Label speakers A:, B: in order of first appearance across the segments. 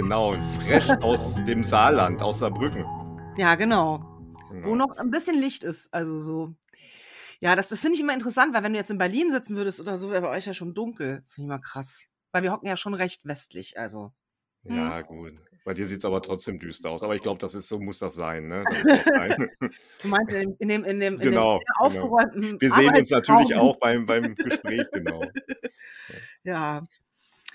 A: Genau, fresh aus dem Saarland, aus Saarbrücken.
B: Ja, genau. Wo
A: Genau.
B: noch ein bisschen Licht ist. Also so. Ja, das, das finde ich immer interessant, weil wenn du jetzt in Berlin sitzen würdest oder so, wäre bei euch ja schon dunkel. Finde ich mal krass. Weil wir hocken ja schon recht westlich, also.
A: Ja, gut. Bei dir sieht es aber trotzdem düster aus. Aber ich glaube, das ist so muss das sein. Ne? Das
B: Du meinst in dem, in dem, in dem,
A: Genau,
B: in dem
A: genau.
B: sehr aufgeräumten
A: Wir sehen uns natürlich auch beim, beim Gespräch, genau.
B: Ja.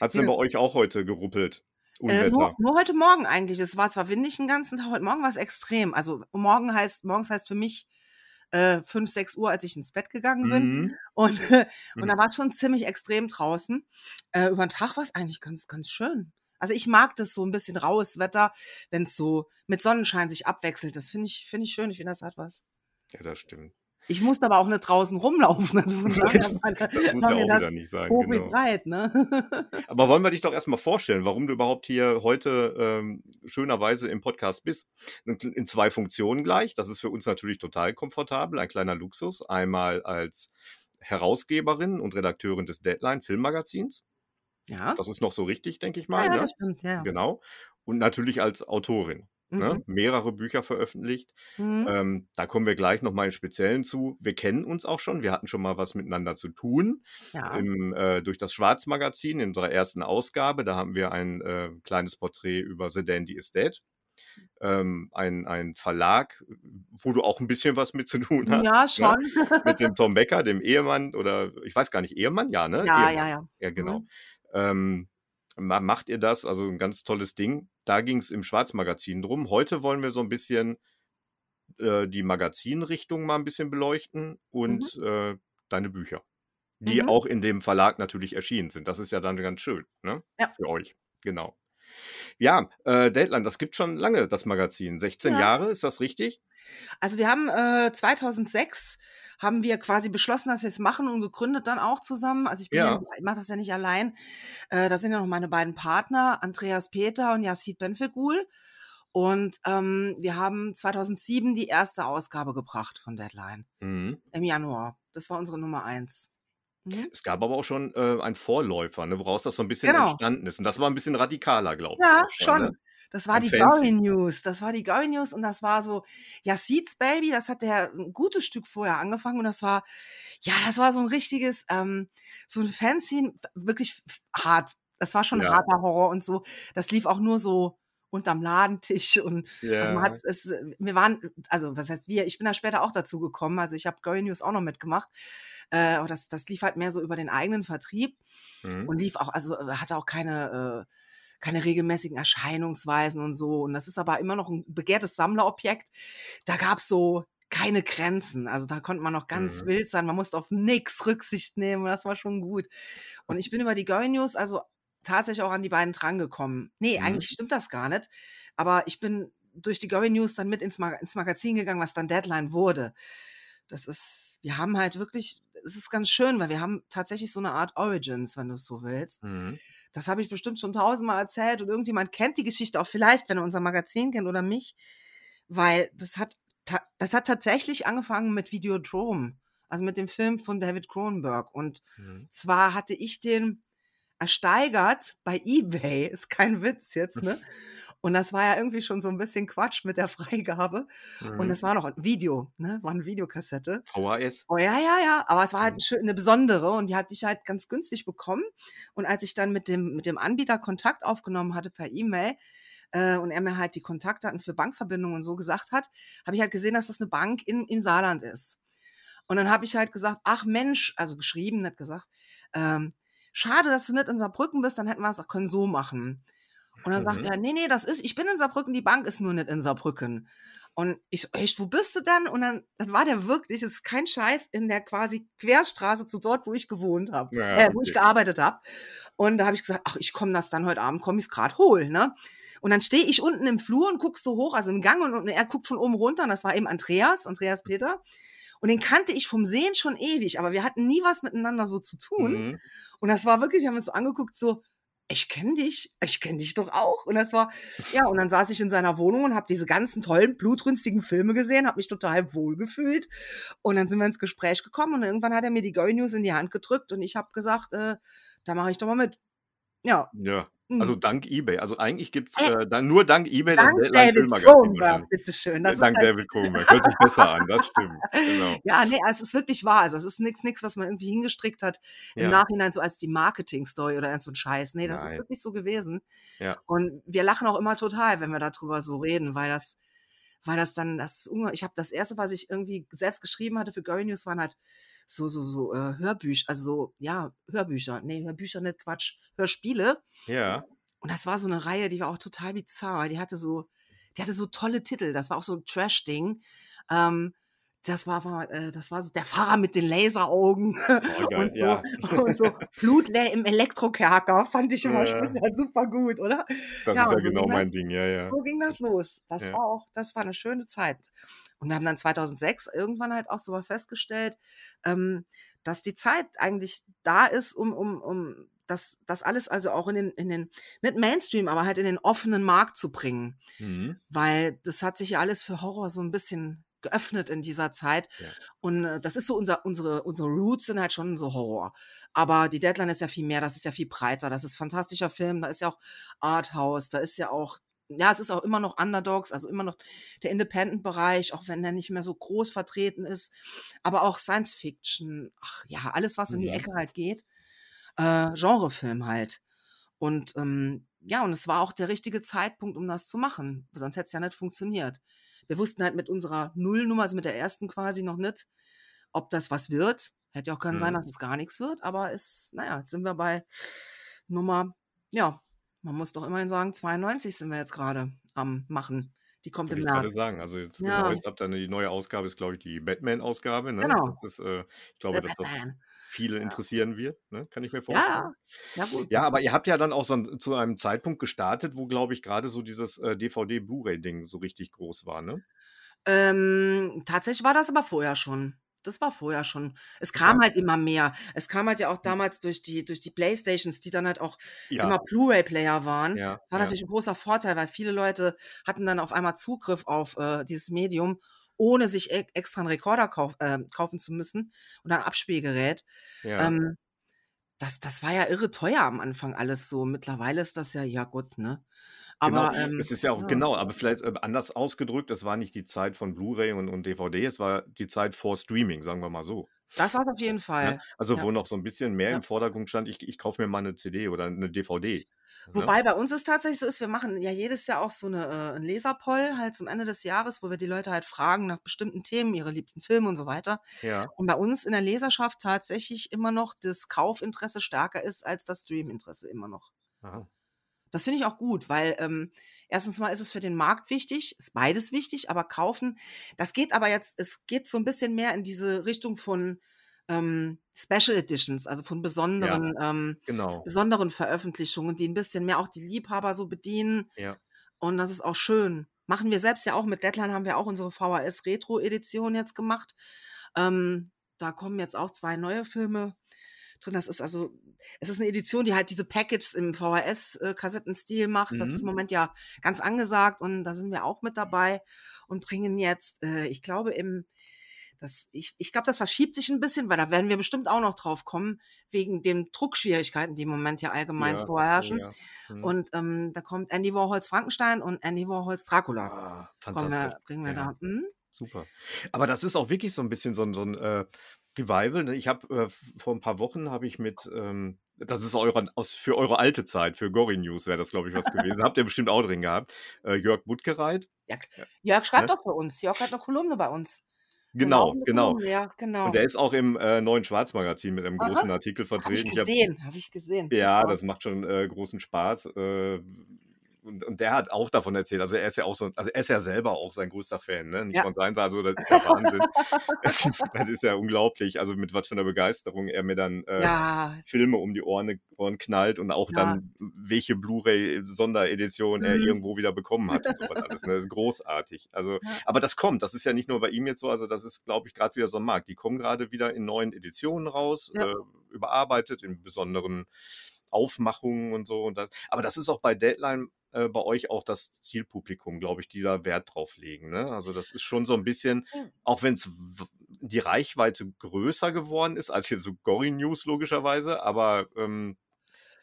A: Hat es denn bei euch auch heute geruppelt?
B: Äh,
A: Unwetter.
B: nur, nur heute Morgen eigentlich. Es war zwar windig den ganzen Tag, heute Morgen war es extrem. Also morgen heißt, morgens heißt für mich äh, 5, 6 Uhr, als ich ins Bett gegangen bin.
A: Mhm.
B: Und,
A: Mhm.
B: und da war es schon ziemlich extrem draußen. Äh, über den Tag war es eigentlich ganz, ganz schön. Also ich mag das so ein bisschen raues Wetter, wenn es so mit Sonnenschein sich abwechselt. Das finde ich, finde ich schön. Ich finde, das hat was.
A: Ja, das stimmt.
B: Ich musste aber auch nicht draußen rumlaufen. Also von daher
A: Das muss ja auch wieder nicht sein.
B: hoch
A: Genau.
B: breit. Ne?
A: Aber wollen wir dich doch erstmal vorstellen, warum du überhaupt hier heute ähm, schönerweise im Podcast bist. In, zwei Funktionen gleich. Das ist für uns natürlich total komfortabel, ein kleiner Luxus. Einmal als Herausgeberin und Redakteurin des Deadline Filmmagazins.
B: Ja,
A: Das ist noch so richtig, denke ich
B: ja,
A: mal.
B: ja
A: ne?
B: das stimmt. Ja.
A: Genau. Und natürlich als Autorin. Ne?
B: Mhm.
A: Mehrere Bücher veröffentlicht.
B: Mhm.
A: Ähm, da kommen wir gleich nochmal im Speziellen zu. Wir kennen uns auch schon. Wir hatten schon mal was miteinander zu tun.
B: Ja.
A: Im, äh, durch das Schwarzmagazin in unserer ersten Ausgabe. Da haben wir ein äh, kleines Porträt über The Dandy is Dead. Ähm, ein, ein Verlag, wo du auch ein bisschen was mit zu tun hast.
B: Ja,
A: Ne?
B: schon.
A: Mit dem Tom Becker, dem Ehemann oder ich weiß gar nicht, Ehemann? Ja, ne?
B: Ja,
A: Ehemann.
B: ja, ja.
A: Ja, genau.
B: Mhm.
A: Ähm, macht ihr das? Also ein ganz tolles Ding. Da ging es im Schwarzmagazin drum. Heute wollen wir so ein bisschen äh, die Magazinrichtung mal ein bisschen beleuchten und äh, deine Bücher, die
B: Mhm.
A: auch in dem Verlag natürlich erschienen sind. Das ist ja dann ganz schön, ne?
B: Ja.
A: Für euch. Genau. Ja, äh, Deadline, das gibt schon lange, das Magazin. 16
B: Ja.
A: Jahre, ist das richtig?
B: Also wir haben äh, 2006 haben wir quasi beschlossen, dass wir es machen und gegründet dann auch zusammen. Also ich bin
A: Ja.
B: ich mache das ja nicht allein. Äh, da sind ja noch meine beiden Partner, Andreas Peter und Yassid Benfegul. Und ähm, wir haben 2007 die erste Ausgabe gebracht von Deadline
A: Mhm.
B: im Januar. Das war unsere Nummer eins. Mhm.
A: Es gab aber auch schon äh, einen Vorläufer, ne, woraus das so ein bisschen
B: Genau.
A: entstanden ist. Und das war ein bisschen radikaler, glaube ich.
B: Ja,
A: schon, ne?
B: Das war
A: Ein
B: die. Gory News. Das war die Gory News und das war so Yassids Baby. Das hat der ein gutes Stück vorher angefangen und das war, ja, das war so ein richtiges, ähm, so ein Fancy, wirklich hart. Das war schon
A: Ja.
B: harter Horror und so. Das lief auch nur so unterm Ladentisch und also man
A: Ja.
B: hat es, wir waren, also was heißt wir, ich bin da später auch dazu gekommen, also ich habe Gory News auch noch mitgemacht, äh, aber das, das lief halt mehr so über den eigenen Vertrieb
A: Mhm.
B: und lief auch, also äh, hatte auch keine, äh, keine regelmäßigen Erscheinungsweisen und so. Und das ist aber immer noch ein begehrtes Sammlerobjekt. Da gab es so keine Grenzen. Also da konnte man noch ganz
A: Mhm.
B: wild sein. Man musste auf nichts Rücksicht nehmen. Das war schon gut. Und ich bin über die Girl News also tatsächlich auch an die beiden drangekommen. Nee,
A: Mhm.
B: eigentlich stimmt das gar nicht. Aber ich bin durch die Girl News dann mit ins, Mag ins Magazin gegangen, was dann Deadline wurde. Das ist, wir haben halt wirklich, es ist ganz schön, weil wir haben tatsächlich so eine Art Origins, wenn du es so willst.
A: Mhm.
B: Das habe ich bestimmt schon tausendmal erzählt und irgendjemand kennt die Geschichte auch vielleicht, wenn er unser Magazin kennt oder mich, weil das hat, das hat tatsächlich angefangen mit Videodrome, also mit dem Film von David Cronenberg. Und
A: Mhm.
B: zwar hatte ich den ersteigert bei eBay, ist kein Witz jetzt, ne? Und das war ja irgendwie schon so ein bisschen Quatsch mit der Freigabe. Und
A: Mhm.
B: das war noch ein Video, ne? War eine Videokassette.
A: VHS.
B: Oh ja, ja, ja. Aber es war halt
A: Mhm.
B: eine besondere und die hatte ich halt ganz günstig bekommen. Und als ich dann mit dem, mit dem Anbieter Kontakt aufgenommen hatte per E-Mail äh, und er mir halt die Kontaktdaten für Bankverbindungen und so gesagt hat, habe ich halt gesehen, dass das eine Bank in, im Saarland ist. Und dann habe ich halt gesagt, ach Mensch, also geschrieben, nicht gesagt, ähm, schade, dass du nicht in Saarbrücken bist, dann hätten wir es auch können so machen. Und dann sagt
A: Mhm.
B: er, nee, nee, das ist, ich bin in Saarbrücken, die Bank ist nur nicht in Saarbrücken. Und ich echt, wo bist du denn? Und dann, dann war der wirklich, es ist kein Scheiß, in der quasi Querstraße zu dort, wo ich gewohnt habe,
A: Ja,
B: äh, wo ich gearbeitet habe. Und da habe ich gesagt, ach, ich komme das dann heute Abend, komme ich es gerade holen, ne? Und dann stehe ich unten im Flur und guck so hoch, also im Gang, und, und er guckt von oben runter, und das war eben Andreas, Andreas Peter. Und den kannte ich vom Sehen schon ewig, aber wir hatten nie was miteinander so zu tun.
A: Mhm.
B: Und das war wirklich, wir haben uns so angeguckt, so, ich kenne dich, ich kenne dich doch auch. Und das war, ja, und dann saß ich in seiner Wohnung und habe diese ganzen tollen, blutrünstigen Filme gesehen, habe mich total wohl gefühlt. Und dann sind wir ins Gespräch gekommen und irgendwann hat er mir die Gory News in die Hand gedrückt und ich habe gesagt, äh, da mache ich doch mal mit. Ja.
A: Ja. Also mhm. dank eBay. Also eigentlich gibt es äh, dann nur dank eBay
B: dank das David Cronenberg, bitteschön.
A: Das dank halt David Cronenberg. Hört sich besser an, das stimmt. Genau.
B: Ja, nee, es ist wirklich wahr. Also es ist nichts, nix, was man irgendwie hingestrickt hat im ja. Nachhinein so als die Marketing-Story oder so ein Scheiß. Nee, das Nein. ist wirklich so gewesen. Ja. Und wir lachen auch immer total, wenn wir darüber so reden, weil das, weil das dann, das ich habe das erste, was ich irgendwie selbst geschrieben hatte für Gory News, waren halt so, so, so äh, Hörbücher, also so, ja, Hörbücher, nee, Hörbücher nicht Quatsch, Hörspiele.
A: Ja.
B: Und das war so eine Reihe, die war auch total bizarr. Die hatte so, die hatte so tolle Titel. Das war auch so ein Trash-Ding. Ähm, das war, war äh, das war so der Fahrer mit den Laseraugen oh, geil, und, so, ja. und so Blutleer im Elektrokerker fand ich immer ja. super gut, oder?
A: Das ja, ist ja so genau mein das, Ding, ja, ja.
B: So ging das los. Das war auch, das war eine schöne Zeit. Und wir haben dann 2006 irgendwann halt auch so mal festgestellt, ähm, dass die Zeit eigentlich da ist, um, um, um das, das alles also auch in den, in den, nicht Mainstream, aber halt in den offenen Markt zu bringen. Mhm. Weil das hat sich ja alles für Horror so ein bisschen geöffnet in dieser Zeit. Ja. Und äh, das ist so unser, unsere, unsere Roots sind halt schon so Horror. Aber die Deadline ist ja viel mehr, das ist ja viel breiter. Das ist fantastischer Film, da ist ja auch Arthouse, da ist ja auch ja, es ist auch immer noch Underdogs, also immer noch der Independent-Bereich, auch wenn der nicht mehr so groß vertreten ist, aber auch Science Fiction, ach ja, alles, was in die Ecke halt geht, äh, Genrefilm halt. Und ähm, ja, und es war auch der richtige Zeitpunkt, um das zu machen, sonst hätte es ja nicht funktioniert. Wir wussten halt mit unserer Nullnummer, also mit der ersten quasi noch nicht, ob das was wird. Hätte ja auch können mhm. sein, dass es gar nichts wird, aber es, naja, jetzt sind wir bei Nummer, ja, man muss doch immerhin sagen, 92 sind wir jetzt gerade am machen. Die kommt Würde im ich März.
A: sagen. Also jetzt, ja. genau, jetzt habt ihr die neue Ausgabe, ist glaube ich die Batman-Ausgabe. Ne? Genau. Das ist, äh, ich glaube, dass das viele ja. interessieren wird, ne? kann ich mir vorstellen. Ja, ja, gut, ja aber ihr habt ja dann auch so ein, zu einem Zeitpunkt gestartet, wo, glaube ich, gerade so dieses äh, DVD-Blu-ray-Ding so richtig groß war, ne?
B: Ähm, tatsächlich war das aber vorher schon das war vorher schon. Es kam ja. halt immer mehr. Es kam halt ja auch hm. damals durch die, durch die Playstations, die dann halt auch ja. immer Blu-ray-Player waren. Ja. Das war natürlich ein großer Vorteil, weil viele Leute hatten dann auf einmal Zugriff auf äh, dieses Medium, ohne sich e extra einen Rekorder kauf, äh, kaufen zu müssen oder ein Abspielgerät. Ähm, das, das war ja irre teuer am Anfang alles so. Mittlerweile ist das ja, ja gut, ne?
A: Genau, aber genau, ähm, es ist ja auch ja. genau, aber vielleicht äh, anders ausgedrückt, es war nicht die Zeit von Blu-ray und, und DVD, es war die Zeit vor Streaming, sagen wir mal so.
B: Das war es auf jeden ne? Fall.
A: Ja, also ja. wo noch so ein bisschen mehr im Vordergrund stand, ich, ich kaufe mir mal eine CD oder eine DVD. Ne?
B: Wobei bei uns es tatsächlich so ist, wir machen ja jedes Jahr auch so eine, äh, einen Leserpoll halt zum Ende des Jahres, wo wir die Leute halt fragen nach bestimmten Themen, ihre liebsten Filme und so weiter.
A: Ja.
B: Und bei uns in der Leserschaft tatsächlich immer noch das Kaufinteresse stärker ist als das Streaminteresse immer noch. Aha. Das finde ich auch gut, weil ähm, erstens mal ist es für den Markt wichtig, ist beides wichtig, aber kaufen, das geht aber jetzt, es geht so ein bisschen mehr in diese Richtung von ähm, Special Editions, also von besonderen, ja, ähm, genau. besonderen Veröffentlichungen, die ein bisschen mehr auch die Liebhaber so bedienen.
A: Ja.
B: Und das ist auch schön. Machen wir selbst ja auch mit Deadline haben wir auch unsere VHS Retro Edition jetzt gemacht. Ähm, da kommen jetzt auch zwei neue Filme drin. Das ist also, es ist eine Edition, die halt diese Packages im VHS-Kassettenstil macht. Mhm. Das ist im mhm. Moment ja ganz angesagt und da sind wir auch mit dabei und bringen jetzt, äh, ich glaube, im das, ich, ich glaube, das verschiebt sich ein bisschen, weil da werden wir bestimmt auch noch drauf kommen, wegen den Druckschwierigkeiten, die im Moment ja allgemein ja, vorherrschen. Ja. Mhm. Und ähm, da kommt Andy Warhols Frankenstein und Andy Warhols Dracula.
A: Ah, fantastisch.
B: Wir, bringen wir ja. da. Hm?
A: Super. Aber das ist auch wirklich so ein bisschen so ein, so ein äh, Revival. Ne? Ich habe äh, vor ein paar Wochen habe ich mit, ähm, das ist eure, aus, für eure alte Zeit, für Gory News wäre das, glaube ich, was gewesen. Habt ihr bestimmt auch drin gehabt. Äh, Jörg Buttgereit.
B: Ja, Jörg schreibt ja? Ne? doch bei uns. Jörg hat eine Kolumne bei uns.
A: Genau, genau.
B: Ja, genau.
A: Und der ist auch im äh, neuen Schwarzmagazin mit einem Aha. großen Artikel vertreten.
B: Habe ich gesehen, habe ich gesehen.
A: Ja, das macht schon äh, großen Spaß. Äh, und, und der hat auch davon erzählt, also er ist ja auch so, also er ist ja selber auch sein größter Fan, ne? Nicht ja. von sein, also das ist ja Wahnsinn. das ist ja unglaublich, also mit was für einer Begeisterung er mir dann äh, ja. Filme um die Ohren, Ohren knallt und auch ja. dann welche Blu-ray-Sonderedition mhm. er irgendwo wieder bekommen hat und so was alles. Ne? Das ist großartig. Also, aber das kommt, das ist ja nicht nur bei ihm jetzt so, also das ist, glaube ich, gerade wieder so ein Markt. Die kommen gerade wieder in neuen Editionen raus, äh, überarbeitet, in besonderen Aufmachungen und so. Und das, aber das ist auch bei Deadline äh, bei euch auch das Zielpublikum, glaube ich, die da Wert drauf legen. Ne? Also das ist schon so ein bisschen, auch wenn es die Reichweite größer geworden ist als jetzt so Gory News logischerweise, aber ähm,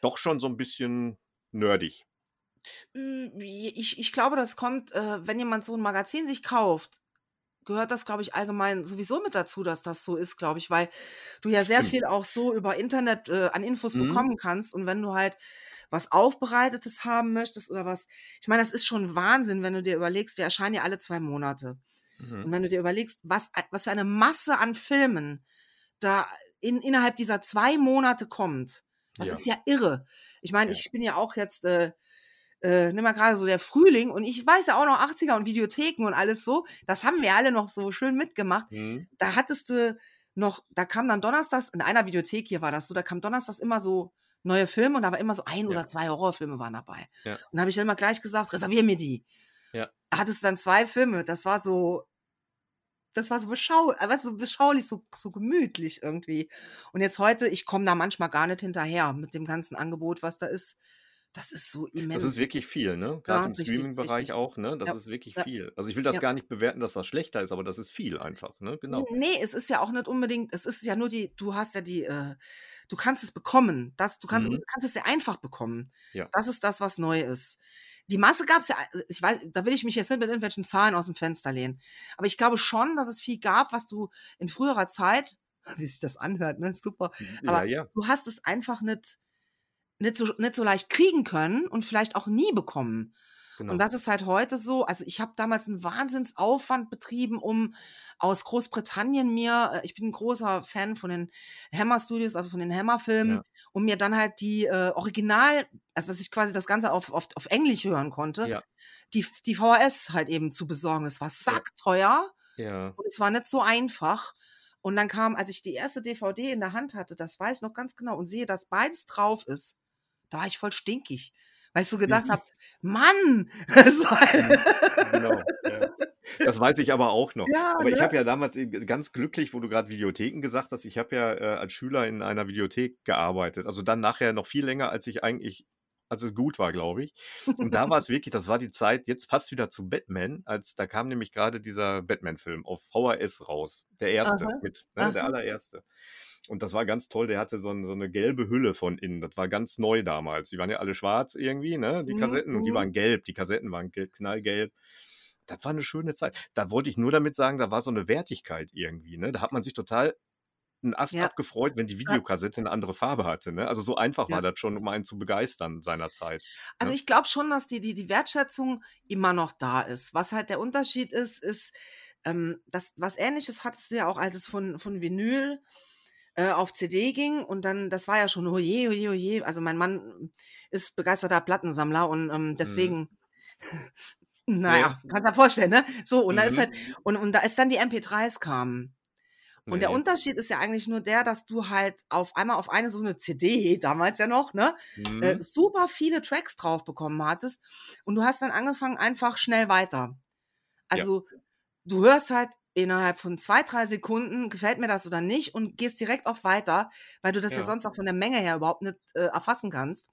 A: doch schon so ein bisschen nerdig.
B: Hm, ich ich glaube, das kommt, äh, wenn jemand so ein Magazin sich kauft, gehört das, glaube ich, allgemein sowieso mit dazu, dass das so ist, glaube ich, weil du ja sehr
A: Stimmt.
B: viel auch so über Internet, äh, an Infos
A: Mhm.
B: bekommen kannst und wenn du halt was Aufbereitetes haben möchtest oder was ich meine, das ist schon Wahnsinn, wenn du dir überlegst, wir erscheinen ja alle 2 Monate. Und
A: Mhm.
B: wenn du dir überlegst, was was für eine Masse an Filmen da in innerhalb dieser 2 Monate kommt, das
A: Ja.
B: ist ja irre. Ich meine,
A: Ja.
B: ich bin ja auch jetzt, äh äh, nimm mal grade so der Frühling und ich weiß ja auch noch 80er und Videotheken und alles so. Das haben wir alle noch so schön mitgemacht.
A: Mhm.
B: Da hattest du noch da kam dann donnerstags in einer Videothek hier war das so, da kam donnerstags immer so neue Filme und da war immer so 1
A: Ja.
B: oder 2 Horrorfilme waren dabei.
A: Ja.
B: Und da habe ich dann immer gleich gesagt: „Reservier mir die.“
A: Ja.
B: Hattest du dann 2 Filme, das war so das war so beschau äh, weißt so beschaulich, so so gemütlich irgendwie. Und jetzt heute, ich komme da manchmal gar nicht hinterher mit dem ganzen Angebot, was da ist. Das ist so
A: Das ist
B: immens.
A: wirklich viel, ne?
B: Ja,
A: Grad im Streaming-Bereich auch, ne? Das
B: Ja,
A: ist wirklich
B: ja,
A: viel. Also, ich will das gar nicht bewerten, dass das schlechter ist, aber das ist viel einfach, ne? Genau.
B: Ne, es ist ja auch nicht unbedingt es ist ja nur die du hast ja die, äh du kannst es bekommen. Das du kannst
A: Mhm.
B: du kannst es sehr einfach bekommen.
A: Ja.
B: Das ist das, was neu ist. Die Masse gab's ja also, ich weiß da will ich mich jetzt nicht mit irgendwelchen Zahlen aus'm Fenster lehnen. Aber ich glaube schon, dass es viel gab, was du in früherer Zeit wie sich das anhört, ne, super.
A: Ja,
B: Aber
A: ja.
B: du hast es einfach nicht nicht so nicht so leicht kriegen können und vielleicht auch nie bekommen. Und
A: Genau.
B: das ist halt heute so also, ich habe damals 'n Wahnsinnsaufwand betrieben, um aus Großbritannien mir äh, ich bin 'n großer Fan von den Hammer Studios, also, von den Hammer-Filmen,
A: Ja.
B: um mir dann halt die, äh, Original also, dass ich quasi das Ganze auf auf auf Englisch hören konnte,
A: Ja.
B: die die VHS halt eben zu besorgen. Das war sackteuer
A: Ja.
B: und es war nicht so einfach. Und dann kam als ich die erste DVD in der Hand hatte, das weiß ich noch ganz genau und sehe, dass beides drauf ist, da war ich voll stinkig, weil ich so gedacht habe: „Mann.
A: Genau, ja. Das weiß ich aber auch noch.
B: Ja,
A: Aber ich
B: ne?
A: habe ja damals äh, ganz glücklich, wo du grad Videotheken gesagt hast, ich habe ja, äh, als Schüler in einer Videothek gearbeitet. Also, dann nachher noch viel länger, als ich eigentlich als es gut war, glaube ich. Und da war's wirklich das war die Zeit jetzt passt wieder zu Batman, als da kam nämlich grade dieser Batman-Film auf VHS raus. Der erste
B: Aha,
A: mit, ne, der allererste. Und das war ganz toll, der hatte so 'n so 'ne gelbe Hülle von innen. Das war ganz neu damals. Die waren ja alle schwarz irgendwie, ne, die
B: Mhm,
A: Kassetten, und die
B: mhm.
A: waren gelb. Die Kassetten waren gelb knallgelb. Das war 'ne schöne Zeit. Da wollte ich nur damit sagen, da war so 'ne Wertigkeit irgendwie, ne? Da hat man sich total 'n Ast
B: Ja.
A: abgefreut, wenn die. Videokassette 'ne andere Farbe hatte, ne? Also, so einfach war
B: Ja.
A: das schon, um einen zu begeistern seinerzeit,
B: Also,
A: ne?
B: ich glaube schon, dass die die die Wertschätzung immer noch da ist. Was halt der Unterschied ist, ist, ähm, das was Ähnliches hattest du ja auch, als es von von Vinyl, äh, auf CD ging und dann das war ja schon: „Oh je, oh je, oh je.“ Also, mein Mann ist begeisterter Plattensammler und, ähm,
A: Mhm.
B: deswegen na
A: Ja.
B: ja, kannst dir vorstellen, ne? So, und da ist
A: Mhm.
B: halt und und da als dann die MP3s kamen und der
A: Ne.
B: Unterschied ist ja eigentlich nur der, dass du halt auf einmal auf eine so 'ne CD, damals ja noch, ne, äh,
A: Mhm.
B: super viele Tracks drauf bekommen hattest und du hast dann angefangen einfach schnell weiter.
A: Ja.
B: Also, du hörst halt innerhalb von 2, 3 Sekunden, gefällt mir das oder nicht und gehst direkt auf weiter, weil du das ja
A: Ja.
B: sonst auch von der Menge her überhaupt nicht, äh, erfassen kannst.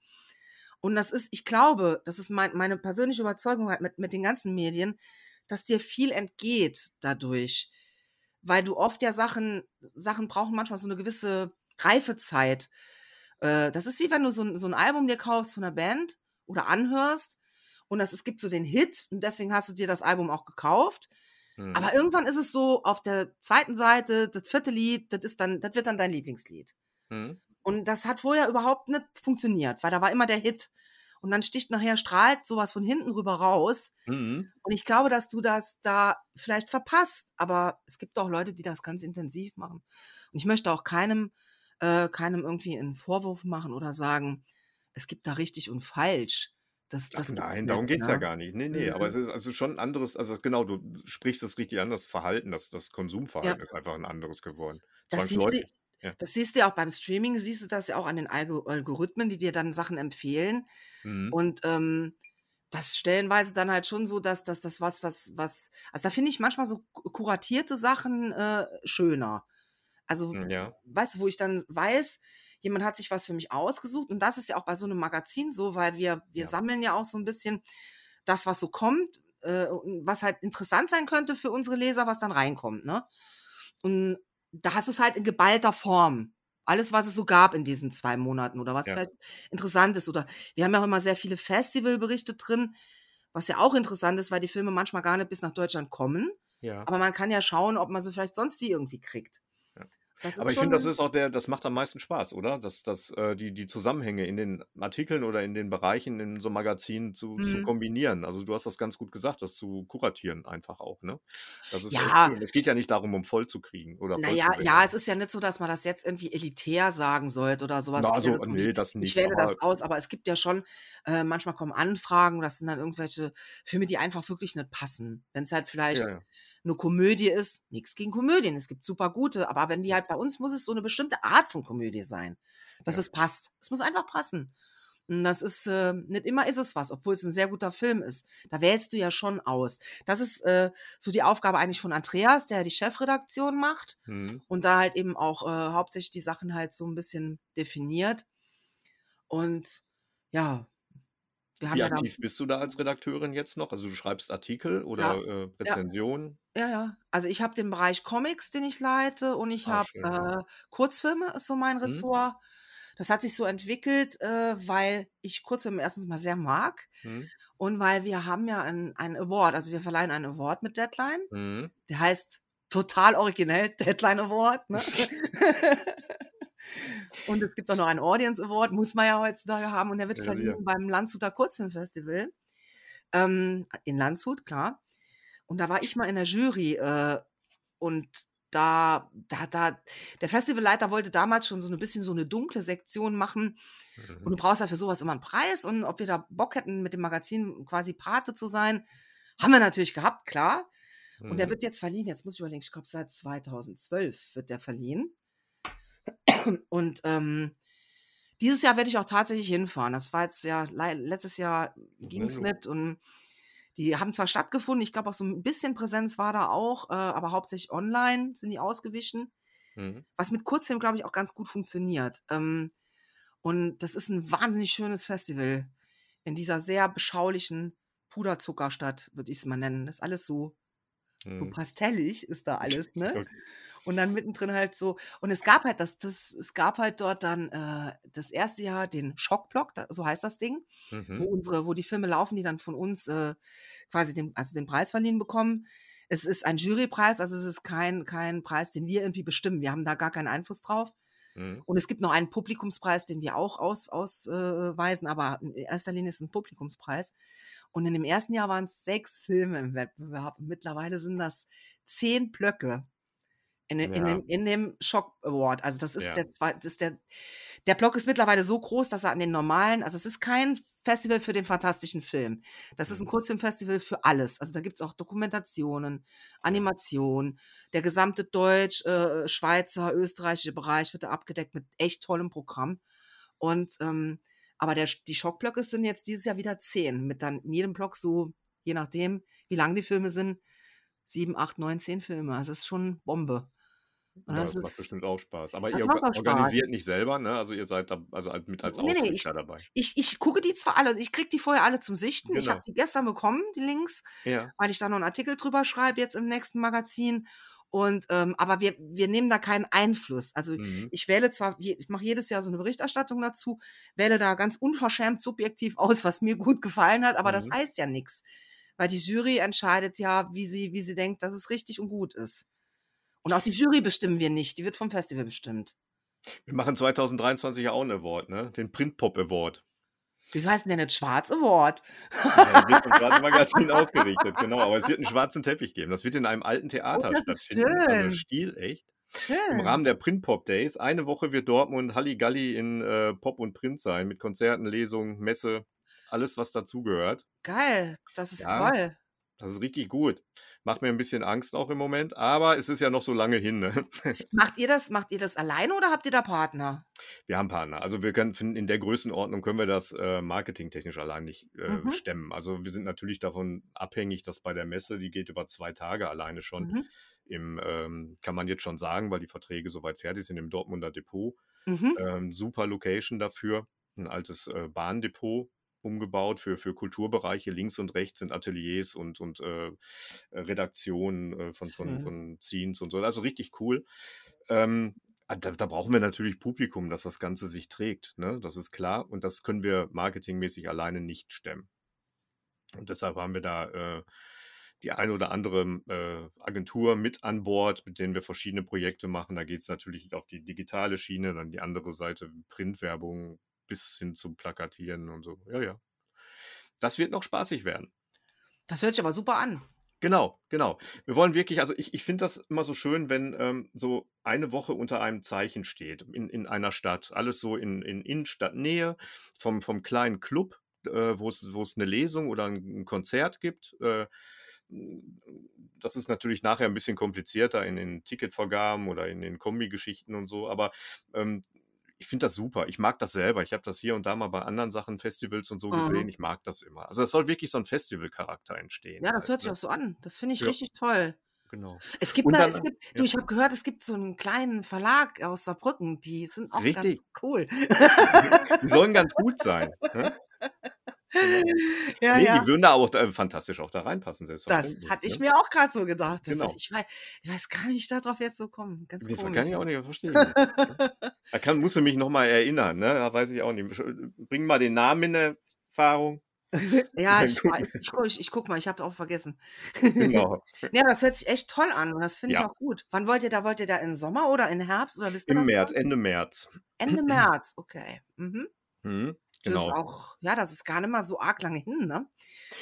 B: Und das ist ich glaube, das ist mein meine persönliche Überzeugung halt mit mit den ganzen Medien, dass dir viel entgeht dadurch, weil du oft ja Sachen Sachen brauchen manchmal so 'ne gewisse Reifezeit. Äh, das ist wie wenn du so so 'n Album dir kaufst von 'ner Band oder anhörst und das es gibt so den Hit und deswegen hast du dir das Album auch gekauft.
A: Mhm.
B: Aber irgendwann ist es so, auf der 2. Seite, das 4. Lied, das ist dann das wird dann dein Lieblingslied.
A: Mhm.
B: Und das hat vorher überhaupt nicht funktioniert, weil da war immer der Hit. Und dann sticht nachher strahlt so was von hinten rüber raus.
A: Mhm.
B: Und ich glaube, dass du das da vielleicht verpasst, aber es gibt auch Leute, die das ganz intensiv machen. Und ich möchte auch keinem äh, keinem irgendwie 'n Vorwurf machen oder sagen, es gibt da richtig und falsch. Das
A: Ach
B: das gibt's
A: nein, darum
B: nicht,
A: geht's ja
B: ne?
A: gar nicht. Ne, ne, aber es
B: Mhm.
A: ist also schon 'n anderes also genau, du sprichst es richtig an, das Verhalten, das das
B: Ja.
A: Konsumverhalten ist einfach 'n anderes geworden.
B: Das siehst du.
A: Ja.
B: das siehst du ja auch beim Streaming, siehst du das ja auch an den Algo Algorithmen, die dir dann Sachen empfehlen.
A: Mhm.
B: Und, ähm, das stellenweise dann halt schon so, dass dass das was was was also, da finde ich manchmal so ku kuratierte Sachen, äh, schöner. Also,
A: Hm, ja.
B: weißt du, wo ich dann weiß, jemand hat sich was für mich ausgesucht. Und das ist ja auch bei so einem Magazin so, weil wir, wir
A: Ja.
B: sammeln ja auch so ein bisschen das, was so kommt, äh, was halt interessant sein könnte für unsere Leser, was dann reinkommt. Ne? Und da hast du es halt in geballter Form. Alles, was es so gab in diesen zwei Monaten oder was
A: Ja.
B: vielleicht interessant ist. Oder wir haben ja auch immer sehr viele Festivalberichte drin, was ja auch interessant ist, weil die Filme manchmal gar nicht bis nach Deutschland kommen.
A: Ja.
B: Aber man kann ja schauen, ob man sie vielleicht sonst wie irgendwie kriegt.
A: Aber ich finde, das ist auch der, das macht am meisten Spaß, oder? Dass, dass äh, die, die Zusammenhänge in den Artikeln oder in den Bereichen in so einem Magazin zu, zu
B: Mhm.
A: kombinieren. Also du hast das ganz gut gesagt, das zu kuratieren einfach auch, ne? Das ist
B: Ja.
A: Es geht ja nicht darum, um voll zu kriegen oder
B: Naja,
A: zu
B: ja, es ist ja nicht so, dass man das jetzt irgendwie elitär sagen sollte oder sowas.
A: Na,
B: ja
A: also,
B: um
A: nee,
B: die,
A: das
B: ich
A: nicht,
B: wähle
A: aber
B: das aus, aber es gibt ja schon, äh, manchmal kommen Anfragen, das sind dann irgendwelche Filme, die einfach wirklich nicht passen. Wenn es halt vielleicht
A: ja, ja.
B: Eine Komödie ist, nichts gegen Komödien, es gibt super gute, aber wenn die halt bei uns muss es so eine bestimmte Art von Komödie sein, dass
A: Ja.
B: es passt. Es muss einfach passen. Und das ist, äh, nicht immer ist es was, obwohl es ein sehr guter Film ist. Da wählst du ja schon aus. Das ist äh, so die Aufgabe eigentlich von Andreas, der die Chefredaktion macht
A: Mhm.
B: und da halt eben auch äh, hauptsächlich die Sachen halt so ein bisschen definiert. Und ja,
A: Wie
B: ja
A: aktiv bist du da als Redakteurin jetzt noch? Also du schreibst Artikel
B: ja,
A: oder äh,
B: ja,
A: Rezensionen?
B: ja, ja. Also ich habe den Bereich Comics, den ich leite, und ich
A: Ah,
B: habe
A: ja.
B: äh, Kurzfilme, ist so mein
A: Mhm.
B: Ressort. Das hat sich so entwickelt, äh, weil ich Kurzfilme erstens mal sehr mag
A: Mhm.
B: und weil wir haben ja einen, Award, also wir verleihen einen Award mit Deadline.
A: Mhm.
B: Der heißt total originell Deadline Award. Ne? und es gibt auch noch einen Audience Award, muss man ja heutzutage haben. Und der wird
A: Ja,
B: verliehen
A: sicher.
B: beim Landshuter Kurzfilmfestival ähm, in Landshut, klar. Und da war ich mal in der Jury äh, und da, da, da, der Festivalleiter wollte damals schon so ein bisschen so eine dunkle Sektion machen. Und
A: Mhm.
B: du brauchst ja für sowas immer einen Preis. Und ob wir da Bock hätten, mit dem Magazin quasi Pate zu sein, haben wir natürlich gehabt, klar. Und der
A: Mhm.
B: wird jetzt verliehen, jetzt muss ich überlegen, ich glaube seit 2012 wird der verliehen. Und ähm, dieses Jahr werde ich auch tatsächlich hinfahren. Das war jetzt ja, letztes Jahr ging es nicht und die haben zwar stattgefunden, ich glaube auch so ein bisschen Präsenz war da auch, äh, aber hauptsächlich online sind die ausgewichen,
A: Mhm.
B: was mit Kurzfilm, glaube ich, auch ganz gut funktioniert. Ähm, und das ist ein wahnsinnig schönes Festival in dieser sehr beschaulichen Puderzuckerstadt, würde ich es mal nennen. Das ist alles so, so
A: Mhm.
B: pastellig ist da alles, ne? Und dann mittendrin halt so. Und es gab halt das, das, es gab halt dort dann äh, das erste Jahr den Schockblock, so heißt das Ding, wo
A: Mhm.
B: unsere, wo die Filme laufen, die dann von uns äh, quasi den, also den Preis verliehen bekommen. Es ist ein Jurypreis, also es ist kein, kein Preis, den wir irgendwie bestimmen. Wir haben da gar keinen Einfluss drauf.
A: Mhm.
B: Und es gibt noch einen Publikumspreis, den wir auch ausweisen, aus, äh, aber in erster Linie ist es ein Publikumspreis. Und in dem ersten Jahr waren es sechs Filme im Wettbewerb. Und mittlerweile sind das zehn Blöcke in, de- in,
A: Ja,
B: dem, in dem Shock Award. Also das ist
A: ja.
B: der zweite, das ist der, der Block ist mittlerweile so groß, dass er an den normalen, also es ist kein Festival für den fantastischen Film. Das ist ein
A: Mhm.
B: Kurzfilmfestival für alles. Also da gibt es auch Dokumentationen,
A: Ja.
B: Animation, der gesamte deutsch, äh, Schweizer, österreichische Bereich wird da abgedeckt mit echt tollem Programm. Und ähm, aber der, die Schockblöcke sind jetzt dieses Jahr wieder zehn, mit dann in jedem Block so, je nachdem, wie lang die Filme sind, sieben, acht, neun, zehn Filme. Also es ist schon Bombe.
A: Ja,
B: das
A: das macht bestimmt auch Spaß. Aber
B: das
A: ihr
B: auch Spaß.
A: organisiert nicht selber, ne? Also ihr seid da, also als- mit als
B: Nee, nee, ich,
A: Ausrichter dabei.
B: ich, ich gucke die zwar alle, ich kriege die vorher alle zum Sichten. Ich habe
A: Genau.
B: die gestern bekommen, die Links,
A: Ja.
B: weil ich da noch einen Artikel drüber schreibe jetzt im nächsten Magazin. Und ähm, aber wir, wir nehmen da keinen Einfluss. Also
A: Mhm.
B: ich wähle zwar, ich mache jedes Jahr so eine Berichterstattung dazu, wähle da ganz unverschämt subjektiv aus, was mir gut gefallen hat, aber das
A: Mhm.
B: heißt ja nichts. Weil die Jury entscheidet ja, wie sie, wie sie denkt, dass es richtig und gut ist. Und auch die Jury bestimmen wir nicht, die wird vom Festival bestimmt.
A: Wir machen 2023 ja auch einen Award, ne? Den Printpop Award.
B: Wieso heißt denn der nicht Schwarz Award?
A: Ja, der wird vom Schwarzen Magazin ausgerichtet, genau. Aber es wird einen schwarzen Teppich geben. Das wird in einem alten
B: Oh,
A: Theater
B: ist
A: stattfinden. Also
B: schön.
A: Stil, echt. Im
B: Schön.
A: Rahmen der Printpop Days. Eine Woche wird Dortmund Halligalli in äh, Pop und Print sein. Mit Konzerten, Lesungen, Messe, alles, was dazugehört.
B: Geil, das ist
A: Ja,
B: toll.
A: das ist richtig gut. Macht mir ein bisschen Angst auch im Moment, aber es ist ja noch so lange hin. Ne?
B: Macht ihr das, macht ihr das alleine oder habt ihr da Partner?
A: Wir haben Partner. Also wir können in der Größenordnung können wir das äh, marketingtechnisch allein nicht äh,
B: Mhm.
A: stemmen. Also wir sind natürlich davon abhängig, dass bei der Messe, die geht über zwei Tage alleine schon,
B: Mhm.
A: im, ähm, kann man jetzt schon sagen, weil die Verträge soweit fertig sind im Dortmunder Depot.
B: Mhm.
A: Ähm, super Location dafür. Ein altes äh, Bahndepot umgebaut für, für Kulturbereiche. Links und rechts sind Ateliers und, und äh, Redaktionen äh, von, von,
B: Schön.
A: von Scenes und so. Also richtig cool. Ähm, ah, da, da brauchen wir natürlich Publikum, dass das Ganze sich trägt. Ne? Das ist klar. Und das können wir marketingmäßig alleine nicht stemmen. Und deshalb haben wir da äh, die eine oder andere äh, Agentur mit an Bord, mit denen wir verschiedene Projekte machen. Da geht es natürlich auf die digitale Schiene, dann die andere Seite Printwerbung bis hin zum Plakatieren und so. Ja, ja. Das wird noch spaßig werden.
B: Das hört sich aber super an.
A: Genau, genau. Wir wollen wirklich, also ich, ich finde das immer so schön, wenn ähm, so eine Woche unter einem Zeichen steht in, in einer Stadt. Alles so in, in Innenstadtnähe, vom, vom kleinen Club, äh, wo es eine Lesung oder ein, ein Konzert gibt. Äh, das ist natürlich nachher ein bisschen komplizierter in den Ticketvergaben oder in den Kombi-Geschichten und so, aber ähm, ich finde das super. Ich mag das selber. Ich habe das hier und da mal bei anderen Sachen, Festivals und so gesehen.
B: Mhm.
A: Ich mag das immer. Also es soll wirklich so ein Festivalcharakter entstehen.
B: Ja, das
A: halt,
B: hört sich
A: ne?
B: auch so an. Das finde ich
A: Ja.
B: richtig toll.
A: Genau.
B: Es gibt
A: Und
B: da,
A: dann,
B: es gibt, du,
A: ja,
B: ich habe gehört, es gibt so einen kleinen Verlag aus Saarbrücken, die sind auch ganz
A: richtig.
B: cool.
A: Die sollen ganz gut sein. Ne? Genau.
B: Ja,
A: Nee,
B: ja.
A: die würden da auch äh, fantastisch auch da reinpassen,
B: Das hatte ich
A: Ne?
B: mir auch gerade so gedacht. Das ist,
A: Genau.
B: ich, weiß, ich weiß gar nicht, darauf jetzt so kommen. Ganz
A: kann
B: komisch.
A: ich auch nicht verstehen. Ne? Da kann, musst du mich nochmal erinnern, ne? Da weiß ich auch nicht. Bring mal den Namen in Erfahrung.
B: ja, ich, ich, ich, ich guck mal, ich habe auch vergessen.
A: Genau.
B: ja, das hört sich echt toll an und das finde ich
A: Ja.
B: auch gut. Wann wollt ihr da? Wollt ihr da im Sommer oder im Herbst oder
A: Im März? Ende März.
B: Ende März, okay. Mhm.
A: Mhm,
B: Das ist
A: genau.
B: auch, ja, das ist gar nicht mal so arg lange hin, ne?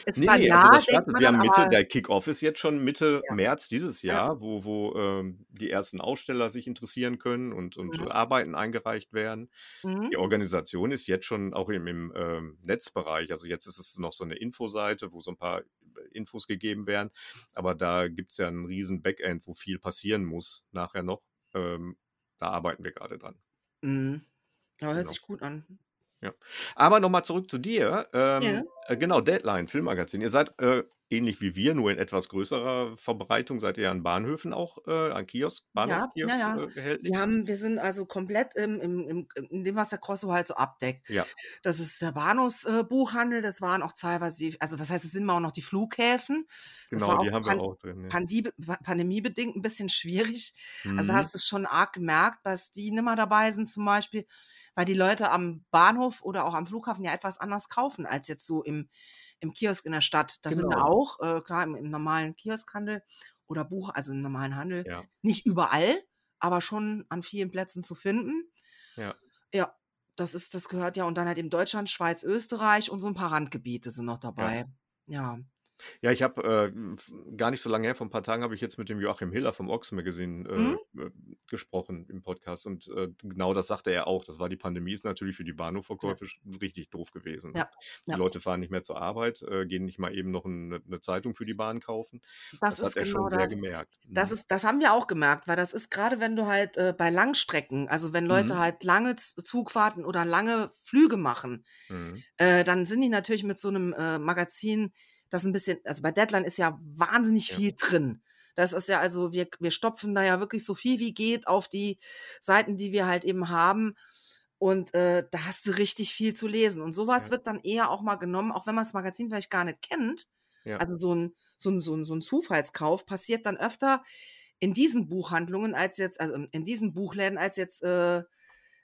B: Ist
A: Nee,
B: zwar
A: nee, also
B: Jahr,
A: das
B: denkt man
A: wir haben Mitte,
B: aber
A: der Kick-Off ist jetzt schon Mitte
B: ja,
A: März dieses
B: ja.
A: Jahr, wo, wo ähm, die ersten Aussteller sich interessieren können und, und
B: Mhm.
A: Arbeiten eingereicht werden.
B: Mhm.
A: Die Organisation ist jetzt schon auch im, im ähm, Netzbereich, also jetzt ist es noch so eine Infoseite, wo so ein paar Infos gegeben werden, aber da gibt es ja einen riesen Backend, wo viel passieren muss nachher noch. Ähm, da arbeiten wir gerade dran.
B: Mhm. Ja, hört
A: Genau.
B: sich gut an.
A: Ja. Aber nochmal zurück zu dir.
B: Ja.
A: Äh, genau, Deadline, Filmmagazin. Ihr seid äh, ähnlich wie wir, nur in etwas größerer Verbreitung, seid ihr an Bahnhöfen auch, äh, an Kiosk,
B: Ja, ja,
A: Bahnhofskiosk
B: ja.
A: äh, erhältlich?
B: Wir haben, wir sind also komplett im, im, im, in dem, was der Crosso halt so abdeckt.
A: Ja,
B: Das ist der Bahnhofsbuchhandel, äh, das waren auch teilweise, die, also was heißt, es sind mal auch noch die Flughäfen. Das
A: genau, die haben wir auch drin. Ja.
B: pandie pandemiebedingt ein bisschen schwierig. Also
A: Mhm.
B: hast du schon arg gemerkt, dass die nimmer dabei sind zum Beispiel, weil die Leute am Bahnhof oder auch am Flughafen ja etwas anders kaufen als jetzt so im, im Kiosk in der Stadt. Da sind wir
A: Genau.
B: auch, äh, klar, im, im normalen Kioskhandel oder Buch, also im normalen Handel.
A: Ja,
B: Nicht überall, aber schon an vielen Plätzen zu finden.
A: ja.
B: Ja, das ist, das gehört ja, und dann halt eben Deutschland, Schweiz, Österreich und so ein paar Randgebiete sind noch dabei. Ja.
A: Ja, ich habe äh, gar nicht so lange her, vor ein paar Tagen habe ich jetzt mit dem Joachim Hiller vom Ox Magazine
B: Mhm.
A: äh, äh, gesprochen im Podcast und äh, genau das sagte er auch. Das war die Pandemie, ist natürlich für die
B: Ja,
A: Bahnhofverkäufe sch- richtig doof gewesen.
B: Ja,
A: Die
B: ja.
A: Leute fahren nicht mehr zur Arbeit, äh, gehen nicht mal eben noch eine, eine Zeitung für die Bahn kaufen.
B: Das
A: Das hat er
B: genau
A: schon sehr
B: das.
A: gemerkt.
B: Das
A: Mhm.
B: ist, das haben wir auch gemerkt, weil das ist gerade, wenn du halt äh, bei Langstrecken, also wenn Leute
A: Mhm.
B: halt lange Zugfahrten oder lange Flüge machen,
A: Mhm.
B: dann sind die natürlich mit so einem Magazin, das ein bisschen, also bei Deadline ist ja wahnsinnig
A: Ja.
B: viel drin. Das ist ja also, wir, wir stopfen da ja wirklich so viel wie geht auf die Seiten, die wir halt eben haben. Und äh, da hast du richtig viel zu lesen. Und sowas
A: Ja.
B: wird dann eher auch mal genommen, auch wenn man das Magazin vielleicht gar nicht kennt.
A: Ja.
B: Also so ein, so ein, so ein, so ein Zufallskauf passiert dann öfter in diesen Buchhandlungen als jetzt, also in diesen Buchläden als jetzt äh,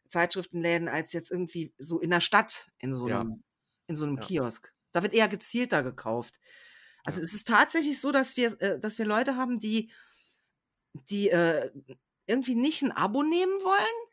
B: Zeitschriftenläden, als jetzt irgendwie so in der Stadt in so
A: Ja.
B: einem, in so einem
A: Ja.
B: Kiosk. Da wird eher gezielter gekauft. Also
A: Ja.
B: es ist tatsächlich so, dass wir, äh, dass wir Leute haben, die, die äh, irgendwie nicht ein Abo nehmen wollen.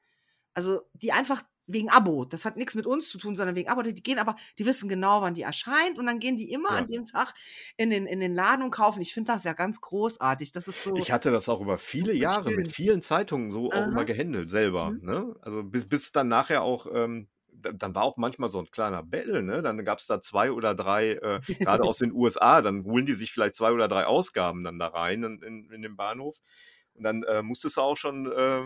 B: Also die einfach wegen Abo. Das hat nichts mit uns zu tun, sondern wegen Abo. Die gehen aber, die wissen genau, wann die erscheint und dann gehen die immer
A: Ja.
B: an dem Tag in den, in den Laden und kaufen. Ich finde das ja ganz großartig. Das ist so,
A: Ich hatte das auch über viele Jahre mit
B: schön.
A: vielen Zeitungen so auch immer
B: Aha.
A: gehandelt, selber.
B: Mhm.
A: Ne? Also bis, bis dann nachher auch, ähm, dann war auch manchmal so ein kleiner Battle, ne? Dann gab es da zwei oder drei, äh, gerade aus den USA, dann holen die sich vielleicht zwei oder drei Ausgaben dann da rein in, in, in den Bahnhof. Und dann äh, musstest du auch schon äh,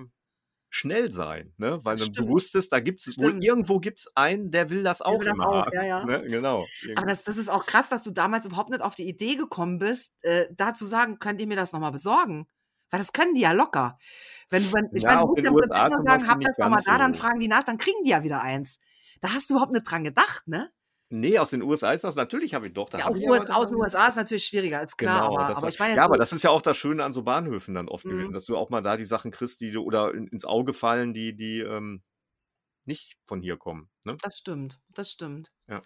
A: schnell sein, ne? Weil dann du
B: stimmt.
A: wusstest, da gibt es wohl
B: Stimmt.
A: irgendwo gibt's einen, der will das auch
B: will das auch, ja, ja.
A: Ne? Genau.
B: Aber das, das ist auch krass, dass du damals überhaupt nicht auf die Idee gekommen bist, äh, da zu sagen, könnt ihr mir das nochmal besorgen? Weil das können die ja locker. Wenn, wenn, ich
A: Ja,
B: meine, du
A: auch
B: musst
A: in
B: ja im Prinzip nur sagen, hab das doch mal
A: ganz
B: da, dann fragen die nach, dann kriegen die ja wieder eins. Da hast du überhaupt nicht dran gedacht, ne?
A: Nee, aus den USA ist das natürlich habe ich doch, da
B: Ja, aus,
A: ich
B: aus den USA ist natürlich schwieriger, ist klar,
A: Genau,
B: aber,
A: das
B: aber ich meine
A: ja, aber das ist ja auch das Schöne an so Bahnhöfen dann oft gewesen,
B: mhm,
A: dass du auch mal da die Sachen kriegst, die du oder in ins Auge fallen, die die, ähm, nicht von hier kommen, ne?
B: das stimmt, das stimmt,
A: Ja.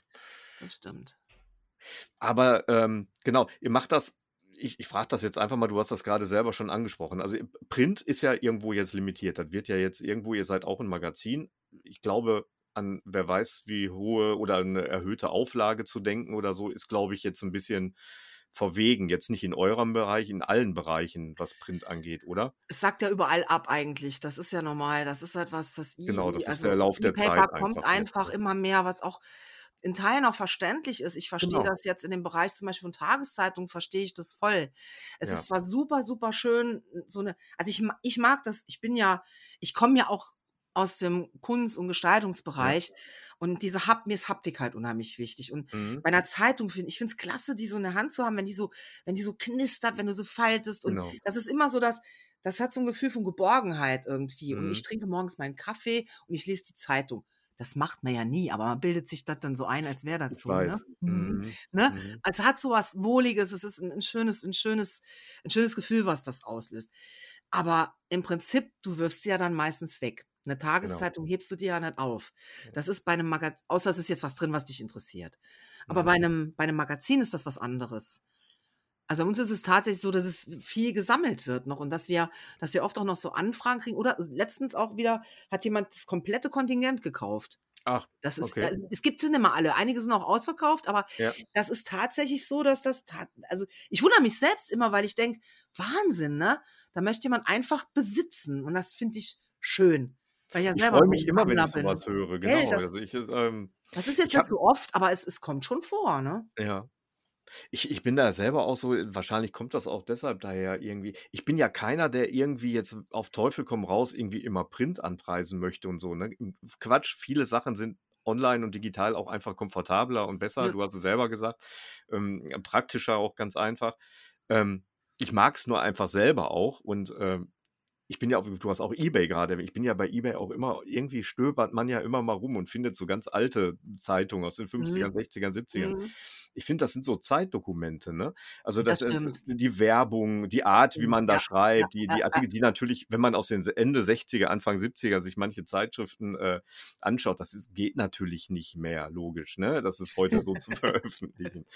B: das stimmt.
A: Aber, ähm, genau, ihr macht das ich ich frage das jetzt einfach mal, du hast das gerade selber schon angesprochen. Also, Print ist ja irgendwo jetzt limitiert. Das wird ja jetzt irgendwo ihr seid auch 'n Magazin. Ich glaube, an wer weiß, wie hohe oder eine erhöhte Auflage zu denken oder so, ist, glaube ich, jetzt ein bisschen verwegen. Jetzt nicht in eurem Bereich, in allen Bereichen, was Print angeht, oder?
B: Es sackt ja überall ab eigentlich. Das ist ja normal. Das ist halt was, das
A: Genau,
B: E
A: das ist
B: also
A: der Lauf der
B: E-Paper
A: Zeit
B: kommt
A: einfach jetzt,
B: einfach
A: ne?
B: immer mehr, was auch in Teilen auch verständlich ist. Ich verstehe
A: Genau.
B: das jetzt in dem Bereich zum Beispiel von Tageszeitungen, verstehe ich das voll. Es
A: Ja.
B: ist zwar super, super schön, so eine, also ich, ich mag das, ich bin ja, ich komme ja auch aus dem Kunst- und
A: Ja.
B: Gestaltungsbereich und diese Hap mir ist Haptik halt unheimlich wichtig. Und
A: Mhm.
B: bei einer Zeitung finde ich finde es klasse, die so in der Hand zu haben, wenn die so, wenn die so knistert, wenn du sie faltest. Und
A: Genau.
B: das ist immer so, dass das hat so ein Gefühl von Geborgenheit irgendwie. Und ich
A: Mhm.
B: trinke morgens meinen Kaffee und ich lese die Zeitung. Das macht man ja nie, aber man bildet sich das dann so ein, als wäre so, ne? Mhm.
A: Mhm.
B: Ne?
A: Mhm.
B: Also, es hat so was Wohliges, es ist ein 'n schönes 'n schönes 'n schönes Gefühl, was das auslöst. Aber im Prinzip, du wirfst sie ja dann meistens weg. 'Ne
A: Genau.
B: Tageszeitung hebst du dir ja nicht auf. Das ist bei 'nem Magaz außer es ist jetzt was drin, was dich interessiert. Aber
A: Mhm.
B: bei 'nem bei 'nem Magazin ist das was anderes. Also, bei uns ist es tatsächlich so, dass es viel gesammelt wird noch und dass wir dass wir oft auch noch so Anfragen kriegen oder letztens auch wieder hat jemand das komplette Kontingent gekauft.
A: Ach,
B: Das ist
A: okay.
B: äh, es gibt sie nicht mehr alle. Einige sind auch ausverkauft, aber
A: Ja.
B: das ist tatsächlich so, dass das also, ich wundere mich selbst immer, weil ich denke: „Wahnsinn, ne? Da möchte jemand einfach besitzen“ und das finde ich schön, weil ich ja
A: Ich
B: selber
A: freue mich immer, wenn ich so
B: bin.
A: höre, genau.
B: das
A: Also, ich ähm
B: das ist jetzt
A: ich
B: nicht so oft, aber es es kommt schon vor, ne?
A: Ja. Ich ich bin da selber auch so wahrscheinlich kommt das auch deshalb daher irgendwie ich bin ja keiner, der irgendwie jetzt auf Teufel komm raus irgendwie immer Print anpreisen möchte und so, ne? Hm, Quatsch, viele Sachen sind online und digital auch einfach komfortabler und besser.
B: Ja.
A: Du hast es selber gesagt, ähm, praktischer auch ganz einfach. Ähm, ich mag's nur einfach selber auch und, ähm, ich bin ja auch du hast auch eBay grade ich bin ja bei eBay auch immer irgendwie stöbert man ja immer mal rum und findet so ganz alte Zeitungen aus den 50ern,
B: Mhm.
A: 60ern, 70ern.
B: Mhm.
A: Ich finde, das sind so Zeitdokumente, ne? Also,
B: Das
A: das, äh, die Werbung, die Art, wie
B: Stimmt.
A: man da
B: Ja,
A: schreibt, die
B: ja,
A: die
B: ja.
A: Artikel, die natürlich, wenn man aus den Ende 60er, Anfang 70er sich manche Zeitschriften, äh, anschaut, das ist geht natürlich nicht mehr, logisch, ne, das ist heute so zu veröffentlichen.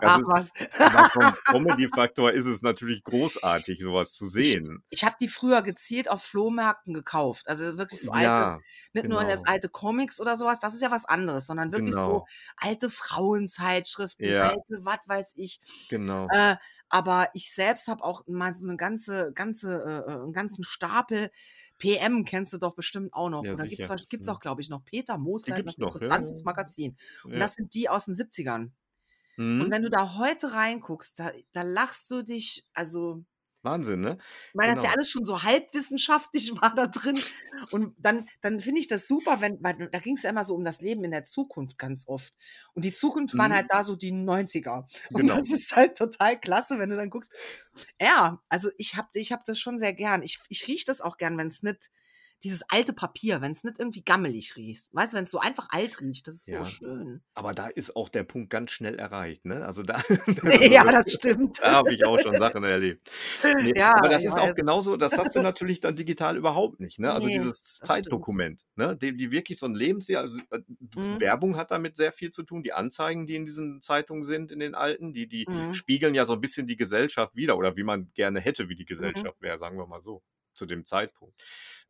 A: Das
B: Ach
A: ist
B: was.
A: aber vom Comedy-Faktor ist es natürlich großartig, so was zu
B: Ich
A: sehen.
B: ich habe die früher gezielt auf Flohmärkten gekauft. Also, wirklich so alte
A: Ja,
B: nicht nur jetzt
A: genau.
B: alte Comics oder so was, das ist ja was anderes, sondern wirklich so
A: Genau.
B: alte Frauenzeitschriften,
A: Ja.
B: alte was weiß ich.
A: Genau.
B: Äh, aber ich selbst habe auch mal so 'ne ganze ganze äh, äh, 'n ganzen Stapel PM kennst du doch bestimmt auch noch.
A: Ja,
B: was gibt's
A: Mhm.
B: auch, glaube ich, noch. Peter
A: noch, ja,
B: interessantes
A: ja.
B: Magazin. Und
A: Ja.
B: das sind die aus den 70ern. Und
A: Mhm.
B: wenn du da heute reinguckst, da da lachst du dich also
A: Wahnsinn, ne?
B: ich meine, das ist ja
A: Genau.
B: alles schon so halbwissenschaftlich war da drin. Und dann dann finde ich das super, wenn weil da ging's ja immer so um das Leben in der Zukunft ganz oft. Und die Zukunft waren
A: Mhm.
B: halt da so die 90er. Und
A: Genau.
B: das ist halt total klasse, wenn du dann guckst. Ja, also ich habe ich habe das schon sehr gern. Ich ich rieche das auch gern, wenn's nicht dieses alte Papier, wenn's nicht irgendwie gammelig riecht. Weißt du, wenn's so einfach alt riecht, das ist so
A: Ja.
B: schön.
A: Aber da ist auch der Punkt ganz schnell erreicht, ne? Also da
B: Ja, das stimmt.
A: da habe ich auch schon Sachen erlebt. Ne,
B: Ja,
A: aber das ist auch
B: weiß.
A: genauso das hast du natürlich dann digital überhaupt nicht, ne? Also
B: Ne,
A: dieses
B: stimmt.
A: Zeitdokument, ne? Die die wirklich so 'n Lebensjahr also, äh,
B: Mhm.
A: Werbung hat damit sehr viel zu tun, die Anzeigen, die in diesen Zeitungen sind, in den alten, die die
B: Mhm.
A: spiegeln ja so 'n bisschen die Gesellschaft wider oder wie man gerne hätte, wie die
B: Mhm.
A: Gesellschaft wäre, sagen wir mal so, zu dem Zeitpunkt.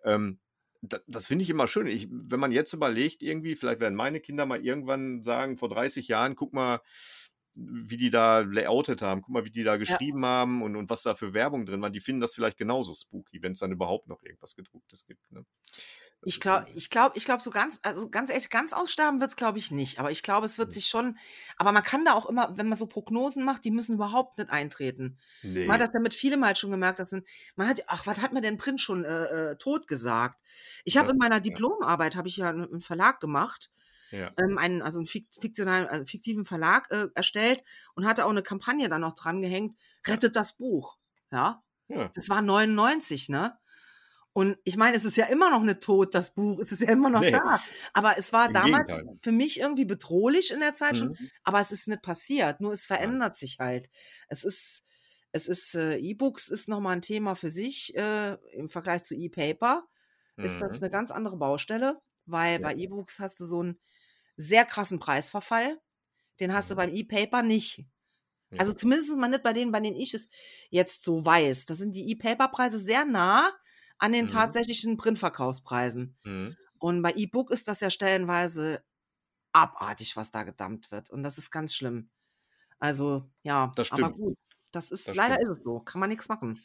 A: Ähm, da das finde ich immer schön. Ich wenn man jetzt überlegt irgendwie, vielleicht werden meine Kinder mal irgendwann sagen, vor 30 Jahren: „Guck mal, wie die da layoutet haben. Guck mal, wie die da
B: Ja.
A: geschrieben haben und und was da für Werbung drin war.“ Die finden das vielleicht genauso spooky, wenn's dann überhaupt noch irgendwas Gedrucktes gibt, ne?
B: Ich
A: ist
B: glau
A: so.
B: ich glaube ich glaube, so ganz also, ganz ehrlich, ganz aussterben wird's, glaube ich, nicht. Aber ich glaube, es wird
A: Mhm.
B: sich schon aber man kann da auch immer wenn man so Prognosen macht, die müssen überhaupt nicht eintreten. Man hat
A: Ne.
B: das ja mit vielem halt schon gemerkt, dass man hat ach, was hat mir denn Print schon, äh, äh, totgesagt? Ich habe
A: Das
B: in meiner
A: ja.
B: Diplomarbeit habe ich ja 'n 'n Verlag gemacht,
A: Ja.
B: ähm, einen also 'n fikt fiktionalen also, fiktiven Verlag, äh, erstellt und hatte auch 'ne Kampagne da noch drangehängt:
A: Ja.
B: „Rettet das Buch“, ja?
A: Ja.
B: Das war 99, ne? Und ich meine, es ist ja immer noch nicht tot, das Buch. Es ist ja immer noch
A: Ne.
B: da. Aber es war damals
A: Gegenteil.
B: für mich irgendwie bedrohlich in der Zeit schon.
A: Mhm.
B: Aber es ist nicht passiert. Nur es verändert sich halt. Es ist, es ist, äh, E-Books ist nochmal ein Thema für sich. Äh, Im Vergleich zu E-Paper ist das
A: Mhm.
B: eine ganz andere Baustelle, weil
A: Ja.
B: bei E-Books hast du so einen sehr krassen Preisverfall. Den hast du
A: Mhm.
B: beim E-Paper nicht. Also
A: Ja.
B: zumindest mal nicht bei denen, bei denen ich es jetzt so weiß. Da sind die E-Paper-Preise sehr nah an den
A: Mhm.
B: tatsächlichen Printverkaufspreisen.
A: Mhm.
B: Und bei E-Book ist das ja stellenweise abartig, was da gedumpt wird. Und das ist ganz schlimm. Also, ja,
A: Das
B: aber
A: stimmt.
B: gut. Das ist,
A: Das
B: leider
A: stimmt.
B: ist es so. Kann man nichts machen.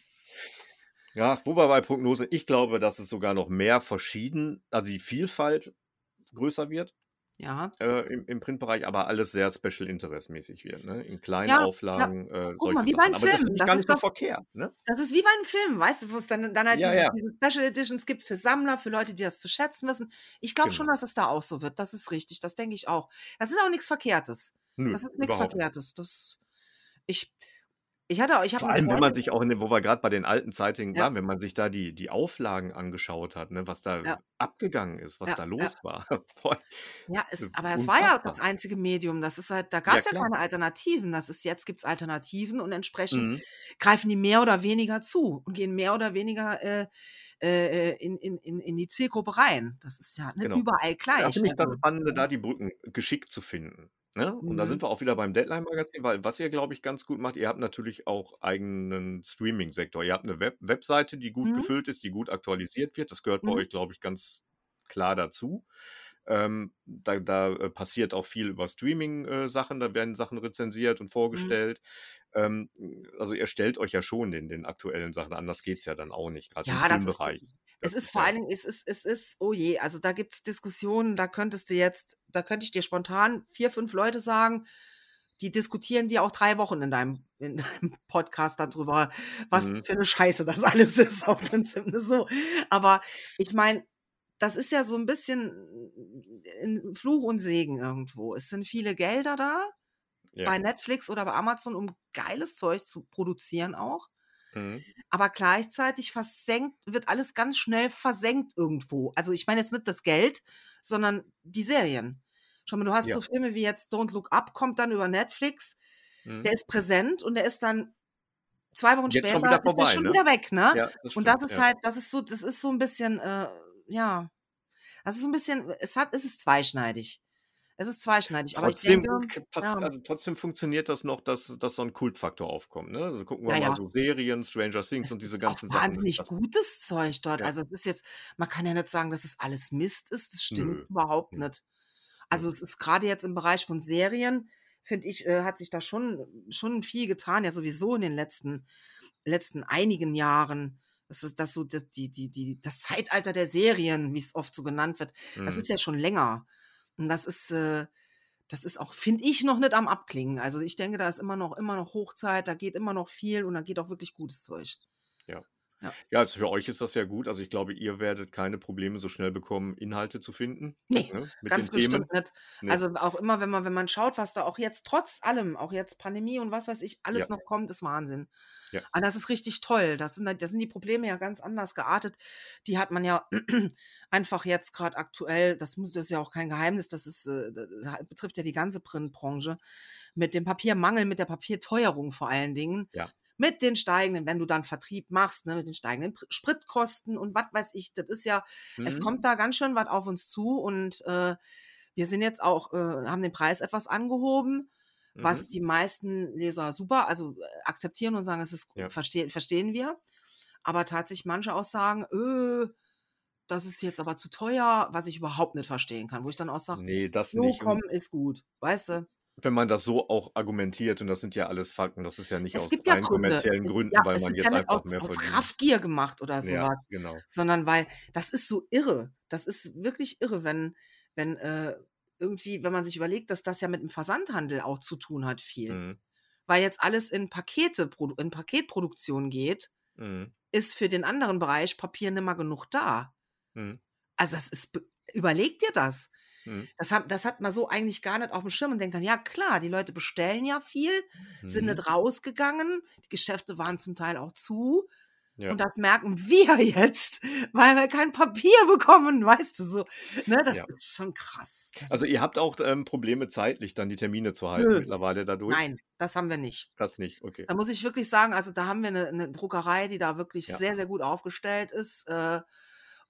A: Ja, wo wir bei Prognose, ich glaube, dass es sogar noch mehr verschieden, also die Vielfalt größer wird
B: Ja.
A: äh, im, im Printbereich, aber alles sehr Special Interest mäßig wird, ne? In kleinen
B: Ja, ja.
A: Auflagen, äh,
B: Guck mal, wie bei den
A: Aber das ich
B: Das
A: gar
B: ist doch,
A: verkehrt, ne?
B: das ist wie bei einem Film, weißt du, wo es dann, dann halt
A: Ja,
B: diese,
A: ja,
B: diese Special Editions gibt für Sammler, für Leute, die das zu schätzen wissen. Ich glaube schon,
A: genau.
B: dass es da auch so wird. Das ist richtig. Das denke ich auch. Das ist auch nichts Verkehrtes.
A: Nö,
B: Das ist nichts. Verkehrtes. Das, ich, ich hatte, ich
A: Vor allem, wenn man sich auch, in wo wir gerade bei den alten Zeitungen
B: Ja,
A: waren, wenn man sich da die, die Auflagen angeschaut hat, ne, was da
B: ja,
A: abgegangen ist, was
B: ja,
A: da los war. Boah,
B: Ja,
A: äh,
B: es, aber es war ja das einzige Medium. Das ist halt, da gab es ja keine Alternativen. Das ist jetzt gibt es Alternativen und entsprechend
A: Mhm.
B: greifen die mehr oder weniger zu und gehen mehr oder weniger äh, äh, in, in, in, in die Zielgruppe rein. Das ist ja nicht
A: Genau.
B: überall
A: Da
B: gleich.
A: finde ich das
B: Also,
A: Spannende, da
B: ne?
A: die Brücken geschickt zu finden. Ne? Und da sind
B: Mhm.
A: wir auch wieder beim Deadline-Magazin, weil was ihr, glaube ich, ganz gut macht, ihr habt natürlich auch eigenen Streaming-Sektor. Ihr habt eine Web Webseite, die gut
B: Mhm.
A: gefüllt ist, die gut aktualisiert wird. Das gehört bei
B: Mhm.
A: euch, glaube ich, ganz klar dazu. Ähm, da da äh, passiert auch viel über Streaming-Sachen, da werden Sachen rezensiert und
B: Mhm.
A: vorgestellt. Ähm, also ihr stellt euch ja schon den, den aktuellen Sachen an, das geht es ja dann auch nicht, gerade im
B: Ja, ist,
A: Filmbereich.
B: Es ist vor allen Dingen, es ist, es ist, oh je, also da gibt es Diskussionen, da könntest du jetzt, da könnte ich dir spontan vier, fünf Leute sagen, die diskutieren dir auch drei Wochen in deinem, in deinem Podcast darüber, was
A: mhm.
B: für eine Scheiße das alles ist, auf Prinzip ne, so. Aber ich meine, das ist ja so ein bisschen ein Fluch und Segen irgendwo. Es sind viele Gelder da
A: ja.
B: bei Netflix oder bei Amazon, um geiles Zeug zu produzieren auch.
A: Mhm.
B: Aber gleichzeitig versenkt, wird alles ganz schnell versenkt irgendwo. Also ich meine jetzt nicht das Geld, sondern die Serien. Schau mal, du hast
A: Ja.
B: so Filme wie jetzt Don't Look Up, kommt dann über Netflix.
A: Mhm.
B: Der ist präsent und der ist dann zwei Wochen
A: Jetzt schon
B: später ist der
A: vorbei,
B: schon
A: ne?
B: wieder weg, ne?
A: Ja, das
B: Und das
A: stimmt,
B: ist
A: ja.
B: halt, das ist so, das ist so ein bisschen, äh, ja, das ist so ein bisschen, es hat, es ist zweischneidig. Es ist zweischneidig, aber ich
A: Trotzdem,
B: denke,
A: k- pass,
B: ja,
A: also trotzdem funktioniert das noch, dass, dass so ein Kultfaktor aufkommt. Ne? Also gucken wir
B: ja,
A: mal so Serien, Stranger Things
B: Es
A: und diese
B: ist
A: ganzen Sachen.
B: wahnsinnig
A: Das,
B: gutes Zeug dort.
A: ja,
B: Also es ist jetzt, man kann ja nicht sagen, dass es alles Mist ist. Das stimmt
A: nö,
B: überhaupt
A: nö,
B: nicht. Also
A: nö.
B: es ist gerade jetzt im Bereich von Serien, finde ich, äh, hat sich da schon, schon viel getan, ja sowieso in den letzten, letzten einigen Jahren. Das ist das so, das, die, die, die, das Zeitalter der Serien, wie es oft so genannt wird. Das ist
A: Mhm.
B: ja schon länger. Und das ist, äh, das ist auch, finde ich, noch nicht am Abklingen. Also ich denke, da ist immer noch, immer noch Hochzeit, da geht immer noch viel und da geht auch wirklich gutes Zeug.
A: Ja.
B: Ja.
A: also für euch ist das ja gut. Also ich glaube, ihr werdet keine Probleme so schnell bekommen, Inhalte zu finden
B: Nee,
A: ne?
B: ganz
A: den Themen.
B: bestimmt nicht.
A: Nee.
B: Also auch immer, wenn man, wenn man schaut, was da auch jetzt trotz allem, auch jetzt Pandemie und was weiß ich, alles
A: Ja,
B: noch kommt, ist Wahnsinn.
A: ja.
B: Aber das ist richtig toll. Das sind, das sind die Probleme ja ganz anders geartet. Die hat man ja einfach jetzt gerade aktuell, das, muss, das ist ja auch kein Geheimnis, das, ist, äh, das betrifft ja die ganze Printbranche, mit dem Papiermangel, mit der Papierteuerung vor allen Dingen.
A: Ja.
B: Mit den steigenden, wenn du dann Vertrieb machst, ne, mit den steigenden Pr- Spritkosten und was weiß ich, das ist ja, es
A: Mhm.
B: kommt da ganz schön was auf uns zu und äh, wir sind jetzt auch, äh, haben den Preis etwas angehoben, was
A: Mhm.
B: die meisten Leser super, also äh, akzeptieren und sagen, es ist
A: Ja.
B: verstehen, verstehen wir. Aber tatsächlich manche auch sagen, öh, das ist jetzt aber zu teuer, was ich überhaupt nicht verstehen kann, wo ich dann auch sage,
A: Nee, das
B: so
A: nicht.
B: komm, ist gut, weißt du?
A: Wenn man das so auch argumentiert, und das sind ja alles Fakten, das ist ja nicht
B: Es
A: aus
B: ja
A: rein
B: Gründe.
A: kommerziellen Gründen,
B: ja,
A: weil man jetzt
B: ja
A: einfach
B: aus,
A: mehr
B: aus
A: verdient.
B: Kraftgier gemacht oder
A: Ja,
B: sowas,
A: genau.
B: sondern weil das ist so irre. Das ist wirklich irre, wenn, wenn äh, irgendwie, wenn man sich überlegt, dass das ja mit dem Versandhandel auch zu tun hat, viel.
A: Mhm.
B: Weil jetzt alles in Pakete, in Paketproduktion geht,
A: Mhm.
B: ist für den anderen Bereich Papier nimmer genug da.
A: Mhm.
B: Also das ist, be- überleg dir das.
A: Mhm.
B: Das hat, das hat man so eigentlich gar nicht auf dem Schirm und denkt dann, ja klar, die Leute bestellen ja viel, sind
A: Mhm.
B: nicht rausgegangen, die Geschäfte waren zum Teil auch zu.
A: Ja.
B: Und das merken wir jetzt, weil wir kein Papier bekommen, weißt du so. Ne, das
A: Ja.
B: ist schon krass. Das
A: Also ihr habt auch ähm, Probleme zeitlich dann die Termine zu halten
B: nö,
A: mittlerweile dadurch?
B: nein, das haben wir nicht.
A: Das nicht, okay.
B: Da muss ich wirklich sagen, also da haben wir eine, eine Druckerei, die da wirklich
A: Ja.
B: sehr, sehr gut aufgestellt ist. Äh,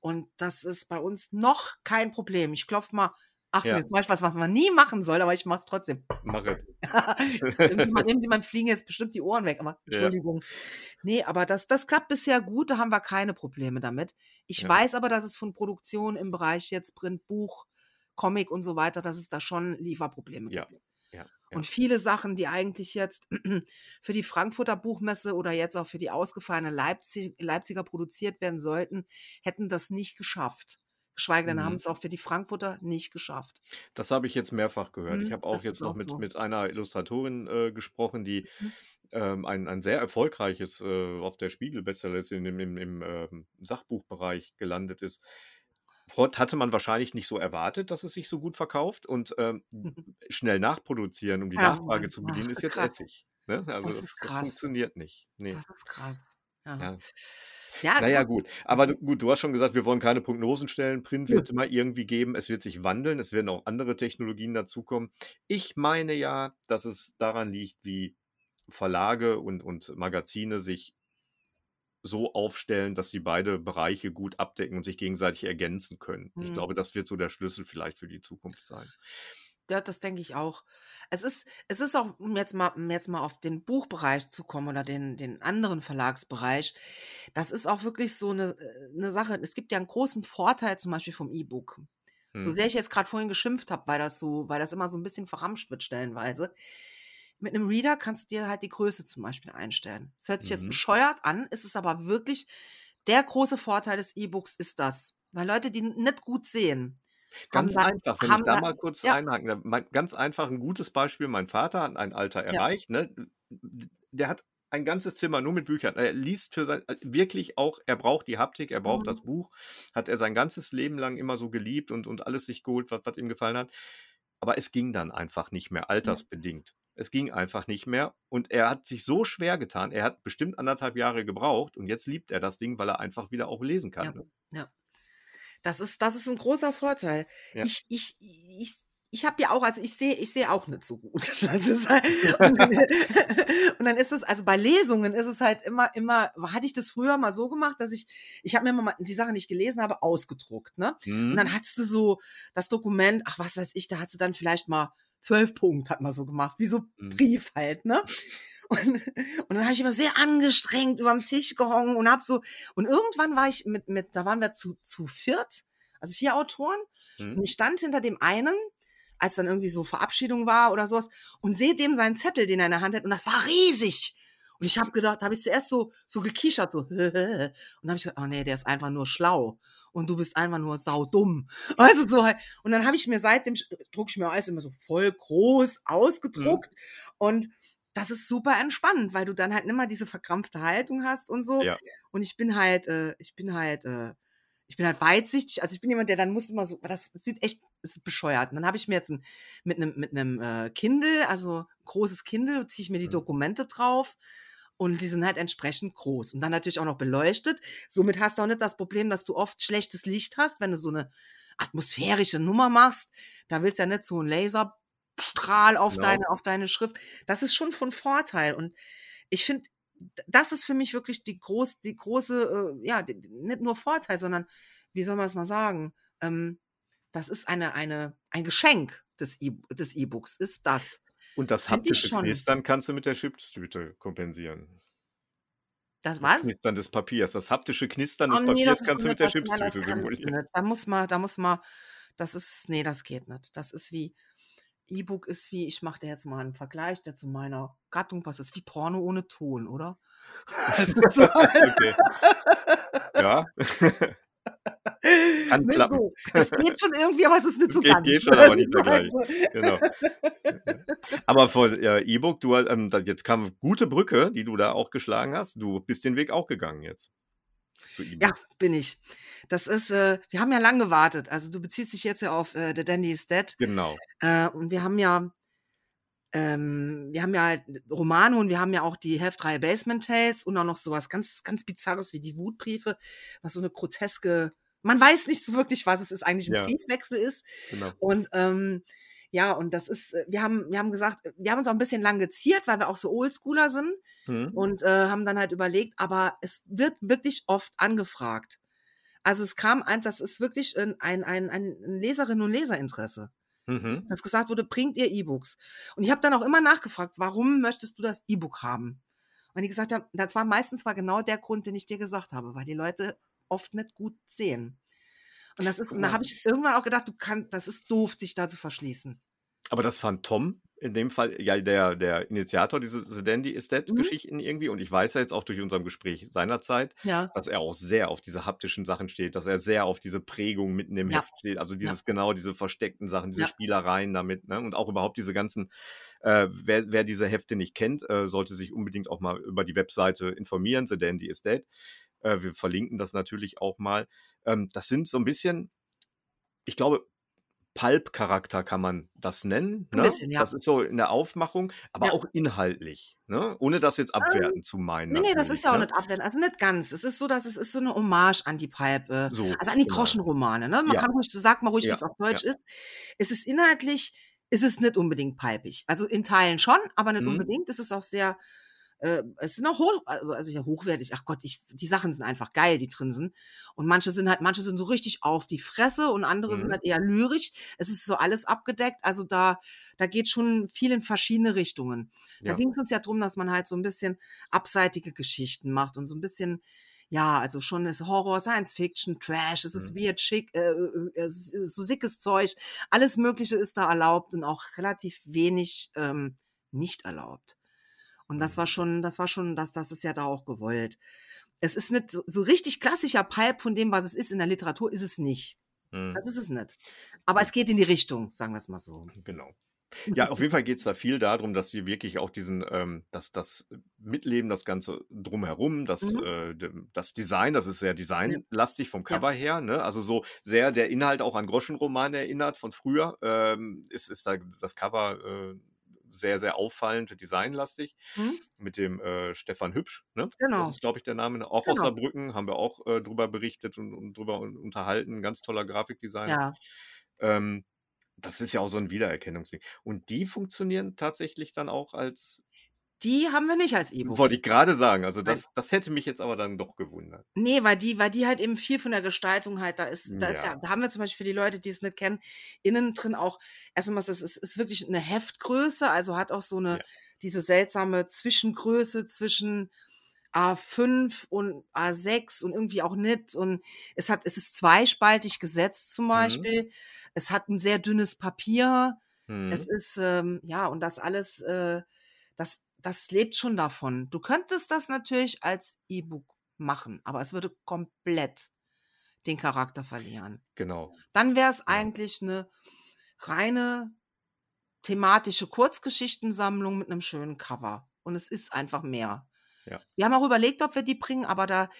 B: und das ist bei uns noch kein Problem. Ich klopfe mal. Achtung,
A: Ja,
B: jetzt mache ich was, was man nie machen soll, aber ich mache es trotzdem.
A: mache.
B: Irgendjemand, fliegen jetzt bestimmt die Ohren weg, aber
A: Ja,
B: Entschuldigung. Nee, aber das, das klappt bisher gut, da haben wir keine Probleme damit. Ich
A: ja,
B: weiß aber, dass es von Produktion im Bereich jetzt Print, Buch, Comic und so weiter, dass es da schon Lieferprobleme
A: ja,
B: gibt.
A: Ja, ja.
B: Und viele Sachen, die eigentlich jetzt für die Frankfurter Buchmesse oder jetzt auch für die ausgefallene Leipzig, Leipziger produziert werden sollten, hätten das nicht geschafft. Geschweige denn haben
A: Mhm.
B: es auch für die Frankfurter nicht geschafft.
A: Das habe ich jetzt mehrfach gehört. Ich
B: Hm,
A: habe auch jetzt
B: ist
A: noch
B: auch
A: mit,
B: so.
A: mit einer Illustratorin äh, gesprochen, die
B: Mhm.
A: ähm, ein, ein sehr erfolgreiches äh, auf der Spiegel-Bestsellerliste im, im, im ähm, Sachbuchbereich gelandet ist. Hot hatte man wahrscheinlich nicht so erwartet, dass es sich so gut verkauft und ähm, schnell nachproduzieren, um die
B: Ja,
A: Nachfrage zu bedienen, ist jetzt
B: krass.
A: Essig. Ne? Also
B: Das
A: das, das funktioniert nicht. Nee.
B: Das ist krass. Ja.
A: Ja.
B: Ja,
A: Naja,
B: gut.
A: gut. Aber gut, du hast schon gesagt, wir wollen keine Prognosen stellen. Print wird es immer irgendwie geben. Es wird sich wandeln. Es werden auch andere Technologien dazukommen. Ich meine ja, dass es daran liegt, wie Verlage und, und Magazine sich so aufstellen, dass sie beide Bereiche gut abdecken und sich gegenseitig ergänzen können. Ich
B: Hm.
A: glaube, das wird so der Schlüssel vielleicht für die Zukunft sein.
B: Ja, das denke ich auch. Es ist, es ist auch, um jetzt mal, um jetzt mal auf den Buchbereich zu kommen oder den, den anderen Verlagsbereich, das ist auch wirklich so eine, äh, eine Sache. Es gibt ja einen großen Vorteil zum Beispiel vom E-Book. So
A: Hm.
B: sehr ich jetzt gerade vorhin geschimpft habe, weil das so, weil das immer so ein bisschen verramscht wird stellenweise. Mit einem Reader kannst du dir halt die Größe zum Beispiel einstellen. Das hört sich jetzt
A: Mhm.
B: bescheuert an, ist es aber wirklich der große Vorteil des E-Books ist das. Weil Leute, die nicht gut sehen, haben
A: Ganz
B: da,
A: einfach, wenn ich
B: haben
A: da mal kurz
B: ja,
A: einhaken. Mein, ganz einfach ein gutes Beispiel. Mein Vater hat ein Alter
B: ja,
A: erreicht. Ne? Der hat ein ganzes Zimmer nur mit Büchern. Er liest für sein, äh, wirklich auch, er braucht die Haptik, er braucht das
B: mhm.
A: Buch. Hat er sein ganzes Leben lang immer so geliebt und, und alles sich geholt, was, was ihm gefallen hat. Aber es ging dann einfach nicht mehr,
B: ja,
A: altersbedingt. Es ging einfach nicht mehr. Und er hat sich so schwer getan. Er hat bestimmt anderthalb Jahre gebraucht. Und jetzt liebt er das Ding, weil er einfach wieder auch lesen kann.
B: ja,
A: Ne?
B: ja. Das ist, das ist ein großer Vorteil.
A: Ja.
B: Ich, ich, ich, ich habe ja auch, also ich sehe, ich sehe auch nicht so gut. Halt, und, dann, und dann ist es, also bei Lesungen ist es halt immer, immer, hatte ich das früher mal so gemacht, dass ich, ich habe mir immer mal die Sachen, die ich gelesen habe, ausgedruckt, ne? Und
A: Mhm.
B: dann hattest du so das Dokument, ach was weiß ich, da hat sie dann vielleicht mal zwölf Punkte, hat man so gemacht, wie so
A: Mhm.
B: Brief halt, ne? Und, und dann habe ich immer sehr angestrengt über dem Tisch gehongen und hab so, und irgendwann war ich mit, mit da waren wir zu, zu viert, also vier Autoren,
A: Mhm.
B: und ich stand hinter dem einen, als dann irgendwie so Verabschiedung war oder sowas, und sehe dem seinen Zettel, den er in der Hand hat, und das war riesig. Und ich habe gedacht, habe ich zuerst so, so gekichert, so, und dann habe ich gedacht, oh nee, der ist einfach nur schlau. Und du bist einfach nur saudumm. Weißt du, so halt. Und dann habe ich mir seitdem, druck ich mir alles immer so voll groß
A: Mhm.
B: ausgedruckt. Und das ist super entspannend, weil du dann halt immer diese verkrampfte Haltung hast und so.
A: Ja.
B: Und ich bin halt, äh, ich bin halt, äh, ich bin halt weitsichtig. Also ich bin jemand, der dann muss immer so, das sieht echt, ist bescheuert. Und dann habe ich mir jetzt ein, mit einem mit einem äh, Kindle, also ein großes Kindle, ziehe ich mir die
A: Mhm.
B: Dokumente drauf. Und die sind halt entsprechend groß. Und dann natürlich auch noch beleuchtet. Somit hast du auch nicht das Problem, dass du oft schlechtes Licht hast, wenn du so eine atmosphärische Nummer machst. Da willst du ja nicht so einen Laserstrahl auf
A: Genau.
B: deine, auf deine Schrift. Das ist schon von Vorteil. Und ich finde, das ist für mich wirklich die, groß, die große, äh, ja, die, nicht nur Vorteil, sondern, wie soll man es mal sagen, ähm, das ist eine, eine, ein Geschenk des E- E-Books, ist das.
A: Und das
B: Finde ich
A: haptische. Knistern kannst du mit der Chipstüte kompensieren.
B: Das
A: Das? Knistern des Papiers. Das haptische Knistern
B: Oh
A: des
B: nee,
A: Papiers kannst du mit der Chipstüte simulieren.
B: Da muss man, da muss man, das ist, nee, das geht nicht. Das ist wie, E-Book ist wie, ich mache dir jetzt mal einen Vergleich, der zu meiner Gattung passt. Ist wie Porno ohne Ton, oder?
A: Okay. Ja, kann
B: ne,
A: klappen.
B: so. Es geht schon irgendwie, aber es ist nicht so ganz.
A: geht schon, aber nicht
B: so.
A: Genau. Aber vor äh, E-Book, du ähm, jetzt kam eine gute Brücke, die du da auch geschlagen hast. Du bist den Weg auch gegangen jetzt zu
B: Ja,
A: E-Book.
B: bin ich. Das ist, äh, wir haben ja lang gewartet. Also du beziehst dich jetzt ja auf äh, The Dandy is Dead.
A: Genau.
B: Äh, und wir haben ja ähm, wir haben ja halt Romane und wir haben ja auch die Heftreihe Basement Tales und auch noch sowas ganz, ganz Bizarres wie die Wutbriefe, was so eine groteske, man weiß nicht so wirklich, was es ist, eigentlich ein
A: Ja.
B: Briefwechsel ist.
A: Genau.
B: Und ähm, ja, und das ist, äh, wir haben, wir haben gesagt, wir haben uns auch ein bisschen lang geziert, weil wir auch so Oldschooler sind
A: Mhm.
B: und äh, haben dann halt überlegt, aber es wird wirklich oft angefragt. Also es kam ein, das ist wirklich ein, ein, ein, ein Leserinnen- und Leserinteresse
A: Mhm.
B: dass gesagt wurde, bringt ihr E-Books. Und ich habe dann auch immer nachgefragt, warum möchtest du das E-Book haben? Und die gesagt haben, das war meistens war genau der Grund, den ich dir gesagt habe, weil die Leute oft nicht gut sehen. Und das ist, und da
A: Ja.
B: habe ich irgendwann auch gedacht, du kannst, das ist doof, sich da zu verschließen.
A: Aber das fand Tom in dem Fall ja der, der Initiator dieser The Dandy is Dead
B: Mhm.
A: Geschichten irgendwie. Und ich weiß ja jetzt auch durch unserem Gespräch seinerzeit,
B: Ja.
A: dass er auch sehr auf diese haptischen Sachen steht, dass er sehr auf diese Prägung mitten im
B: Ja.
A: Heft steht. Also dieses genau, diese versteckten Sachen, diese
B: Ja.
A: Spielereien damit, ne? Und auch überhaupt diese ganzen, äh, wer, wer diese Hefte nicht kennt, äh, sollte sich unbedingt auch mal über die Webseite informieren, The Dandy is Dead. Äh, wir verlinken das natürlich auch mal. Ähm, das sind so ein bisschen, ich glaube, Pulp-Charakter kann man das nennen.
B: Ein
A: Ne?
B: bisschen, ja.
A: Das ist so in der Aufmachung, aber
B: Ja.
A: auch inhaltlich, ne? ohne das jetzt abwertend zu meinen.
B: Nee, nee, das ist ja auch
A: ne?
B: nicht abwendend. Also nicht ganz. Es ist so, dass es ist so eine Hommage an die Pulp, äh,
A: So,
B: also an die
A: genau.
B: Groschenromane. Ne? Man
A: Ja.
B: kann ruhig, sag mal ruhig, wie
A: Ja,
B: es auf Deutsch ist. Es ist inhaltlich, ist es nicht unbedingt palpig. Also in Teilen schon, aber nicht
A: Mhm.
B: unbedingt. Es ist auch sehr, äh, es sind auch hoch, also ja, hochwertig. Ach Gott, ich, die Sachen sind einfach geil, die drin sind. Und manche sind halt, manche sind so richtig auf die Fresse und andere sind
A: Mhm.
B: halt eher lyrisch. Es ist so alles abgedeckt. Also da, da geht schon viel in verschiedene Richtungen. Da
A: Ja.
B: ging es uns ja drum, dass man halt so ein bisschen abseitige Geschichten macht und so ein bisschen, ja, also schon ist Horror, Science Fiction, Trash, es ist
A: Mhm.
B: weird, schick, äh, äh, es ist so sickes Zeug. Alles Mögliche ist da erlaubt und auch relativ wenig ähm, nicht erlaubt. Und das
A: Mhm.
B: war schon, das war schon, das, das ist ja da auch gewollt. Es ist nicht so, so richtig klassischer Pipe von dem, was es ist in der Literatur, ist es nicht.
A: Mhm.
B: Das ist es nicht. Aber es geht in die Richtung, sagen wir es mal so.
A: Genau. Ja, auf jeden Fall geht es da viel darum, dass sie wirklich auch diesen, ähm, dass das Mitleben, das Ganze drumherum, das,
B: Mhm.
A: äh, das Design, das ist sehr designlastig vom
B: Ja.
A: Cover her, ne? Also so sehr der Inhalt auch an Groschenromane erinnert von früher. Ähm, ist, ist da das Cover äh, sehr, sehr auffallend designlastig
B: Mhm.
A: mit dem äh, Stefan Hübsch, ne?
B: Genau.
A: Das ist, glaube ich, der Name. Auch aus
B: Genau.
A: Saarbrücken haben wir auch äh, drüber berichtet und, und drüber un- unterhalten. Ganz toller Grafikdesigner.
B: Ja.
A: Ähm, das ist ja auch so ein Wiedererkennungsding. Und die funktionieren tatsächlich dann auch als
B: Die haben wir nicht als E-Books.
A: wollte ich gerade sagen. Also das das hätte mich jetzt aber dann doch gewundert.
B: Nee, weil die, weil die halt eben viel von der Gestaltung halt, da ist, da ist ja,
A: Ja.
B: da haben wir zum Beispiel für die Leute, die es nicht kennen, innen drin auch, erstmal, es ist, ist wirklich eine Heftgröße, also hat auch so eine,
A: Ja.
B: diese seltsame Zwischengröße zwischen A5 und A6 und irgendwie auch nicht. Und es hat, es ist zweispaltig gesetzt zum
A: Mhm.
B: Beispiel. Es hat ein sehr dünnes Papier.
A: Mhm.
B: Es ist, ähm, ja, und das alles, äh, das, das lebt schon davon. Du könntest das natürlich als E-Book machen, aber es würde komplett den Charakter verlieren.
A: Genau.
B: Dann wäre es
A: Ja.
B: eigentlich eine reine thematische Kurzgeschichtensammlung mit einem schönen Cover. Und es ist einfach mehr.
A: Ja.
B: Wir haben auch überlegt, ob wir die bringen, aber da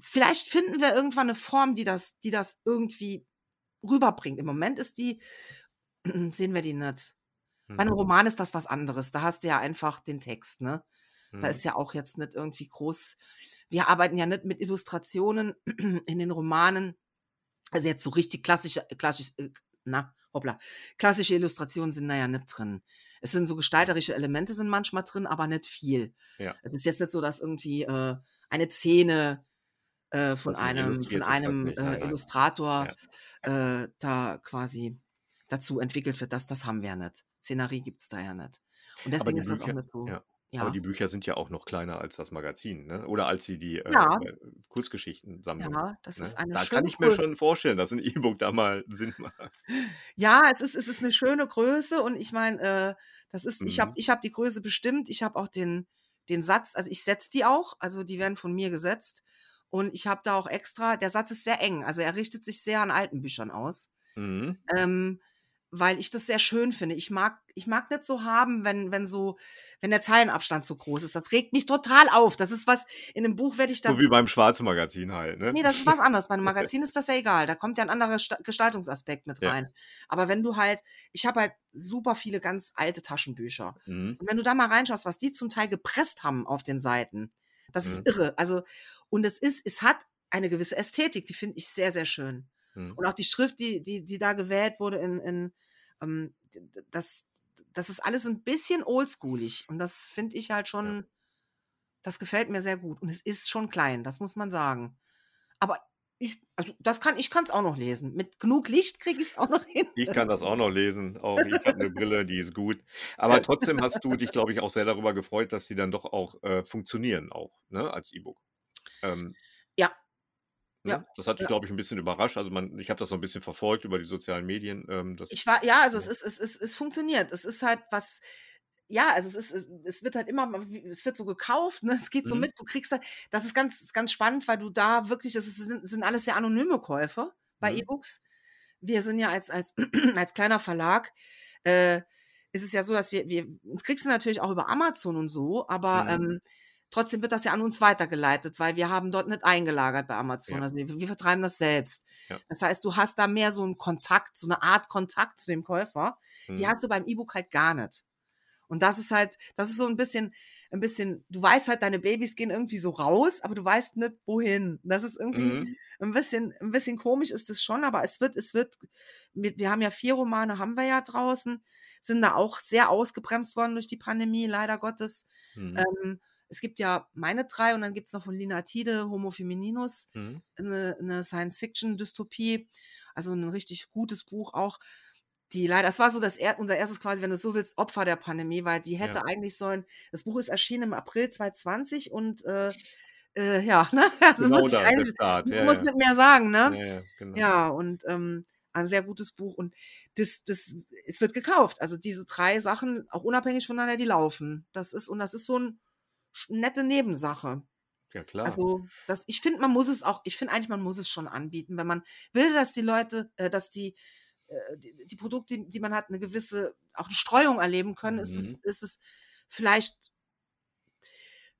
B: vielleicht finden wir irgendwann eine Form, die das, die das irgendwie rüberbringt. Im Moment ist die, sehen wir die nicht. Bei einem
A: Mhm.
B: Roman ist das was anderes. Da hast du ja einfach den Text, ne? Da
A: Mhm.
B: ist ja auch jetzt nicht irgendwie groß. Wir arbeiten ja nicht mit Illustrationen in den Romanen. Also jetzt so richtig klassische, klassisch, äh, na, hoppla, klassische Illustrationen sind da ja nicht drin. Es sind so gestalterische Elemente sind manchmal drin, aber nicht viel.
A: Ja.
B: Es ist jetzt nicht so, dass irgendwie äh, eine Szene äh, von einem, von
A: ist, das
B: einem äh. Illustrator äh, da quasi dazu entwickelt wird. Das, das haben wir ja nicht. Szenerie gibt es da ja nicht. Und deswegen ist das auch nicht so.
A: ja.
B: Ja.
A: Aber die Bücher sind ja auch noch kleiner als das Magazin, ne? Oder als sie die äh,
B: Ja.
A: äh, Kurzgeschichtensammlung.
B: Ja, das
A: Ne?
B: ist eine
A: Da kann ich mir schon vorstellen, dass ein E-Book da mal Sinn macht.
B: Ja, es ist, es ist eine schöne Größe und ich meine, äh, das ist, ich habe
A: Mhm.
B: ich hab die Größe bestimmt, ich habe auch den, den Satz, also ich setze die auch, also die werden von mir gesetzt und ich habe da auch extra, der Satz ist sehr eng, also er richtet sich sehr an alten Büchern aus.
A: Mhm.
B: Ähm, weil ich das sehr schön finde. Ich mag, ich mag nicht so haben, wenn, wenn so, wenn der Zeilenabstand so groß ist. Das regt mich total auf. Das ist was, in einem Buch werde ich da.
A: So wie beim schwarzen Magazin halt, ne?
B: Nee, das ist was anderes. Bei einem Magazin ist das ja egal. Da kommt ja ein anderer Gestaltungsaspekt mit rein. Ja. Aber wenn du halt, ich habe halt super viele ganz alte Taschenbücher. Mhm. Und wenn du da mal reinschaust, was die zum Teil gepresst haben auf den Seiten, das mhm. ist irre. Also, und es ist, es hat eine gewisse Ästhetik, die finde ich sehr, sehr schön. Mhm. Und auch die Schrift, die, die, die da gewählt wurde in, in ähm, das, das ist alles ein bisschen oldschoolig. Und das finde ich halt schon, ja. das gefällt mir sehr gut. Und es ist schon klein, das muss man sagen. Aber ich, also das kann, ich kann es auch noch lesen. Mit genug Licht kriege ich es auch noch hin.
A: Ich kann das auch noch lesen. Auch ich habe eine Brille, die ist gut. Aber trotzdem hast du dich, glaube ich, auch sehr darüber gefreut, dass sie dann doch auch äh, funktionieren, auch ne, als E-Book.
B: Ähm, ja?
A: Ja. Das hat mich, ja. glaube ich, ein bisschen überrascht. Also man, ich habe das so ein bisschen verfolgt über die sozialen Medien. Ähm,
B: das, ich war, ja, also ja. es ist, es ist, es funktioniert. Es ist halt was, ja, also es ist, es wird halt immer, es wird so gekauft, ne? Es geht so mhm. mit, du kriegst halt, das ist ganz, ganz spannend, weil du da wirklich, das sind, sind alles sehr anonyme Käufe bei mhm. E-Books. Wir sind ja als, als, als kleiner Verlag, äh, ist es ja so, dass wir, wir, uns kriegst du natürlich auch über Amazon und so, aber mhm. ähm, Trotzdem wird das ja an uns weitergeleitet, weil wir haben dort nicht eingelagert bei Amazon. Ja. Also wir, wir, vertreiben das selbst. Ja. Das heißt, du hast da mehr so einen Kontakt, so eine Art Kontakt zu dem Käufer. Mhm. Die hast du beim E-Book halt gar nicht. Und das ist halt, das ist so ein bisschen, ein bisschen, du weißt halt, deine Babys gehen irgendwie so raus, aber du weißt nicht, wohin. Das ist irgendwie mhm. ein bisschen, ein bisschen komisch ist es schon, aber es wird, es wird, wir, haben ja vier Romane, haben wir ja draußen, sind da auch sehr ausgebremst worden durch die Pandemie, leider Gottes. Mhm. Ähm, es gibt ja meine drei und dann gibt es noch von Lina Tide, Homo Femininus, mhm. eine, eine Science-Fiction-Dystopie, also ein richtig gutes Buch auch. Die leider, das war so das er, unser erstes quasi, wenn du so willst, Opfer der Pandemie, weil die hätte ja. eigentlich sollen, das Buch ist erschienen im April 2020 und äh, äh, ja, ne? Also genau muss ich eigentlich, Start. Ja, muss ja. nicht mehr sagen, ne? Ja, genau. ja und ähm, ein sehr gutes Buch und das, das, es wird gekauft. Also diese drei Sachen, auch unabhängig voneinander, die laufen. Das ist, und das ist so ein nette Nebensache.
A: Ja, klar.
B: Also, das, ich finde, man muss es auch, ich finde eigentlich, man muss es schon anbieten, wenn man will, dass die Leute, äh, dass die, äh, die, die, Produkte, die, man hat, eine gewisse, auch eine Streuung erleben können, mhm. ist, es, mhm. ist es vielleicht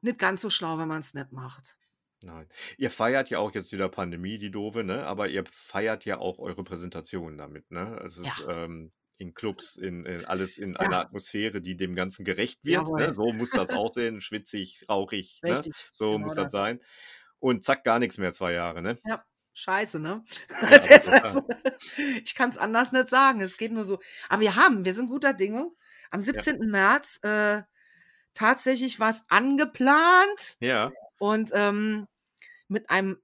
B: nicht ganz so schlau, wenn man es nicht macht.
A: Nein. Ihr feiert ja auch jetzt wieder Pandemie, die doofe, ne? Aber ihr feiert ja auch eure Präsentation damit, ne? Es ist, ja. ähm, in Clubs, in, in alles in ja. einer Atmosphäre, die dem Ganzen gerecht wird. Ne? So muss das aussehen, schwitzig, rauchig. Ne? So genau muss das, das sein. Und zack, gar nichts mehr, zwei Jahre, ne?
B: Ja. Scheiße, ne? Ja, also, ich kann es anders nicht sagen. Es geht nur so. Aber wir haben, wir sind guter Dinge. Am 17. Ja. März äh, tatsächlich was angeplant.
A: Ja.
B: Und ähm, mit einem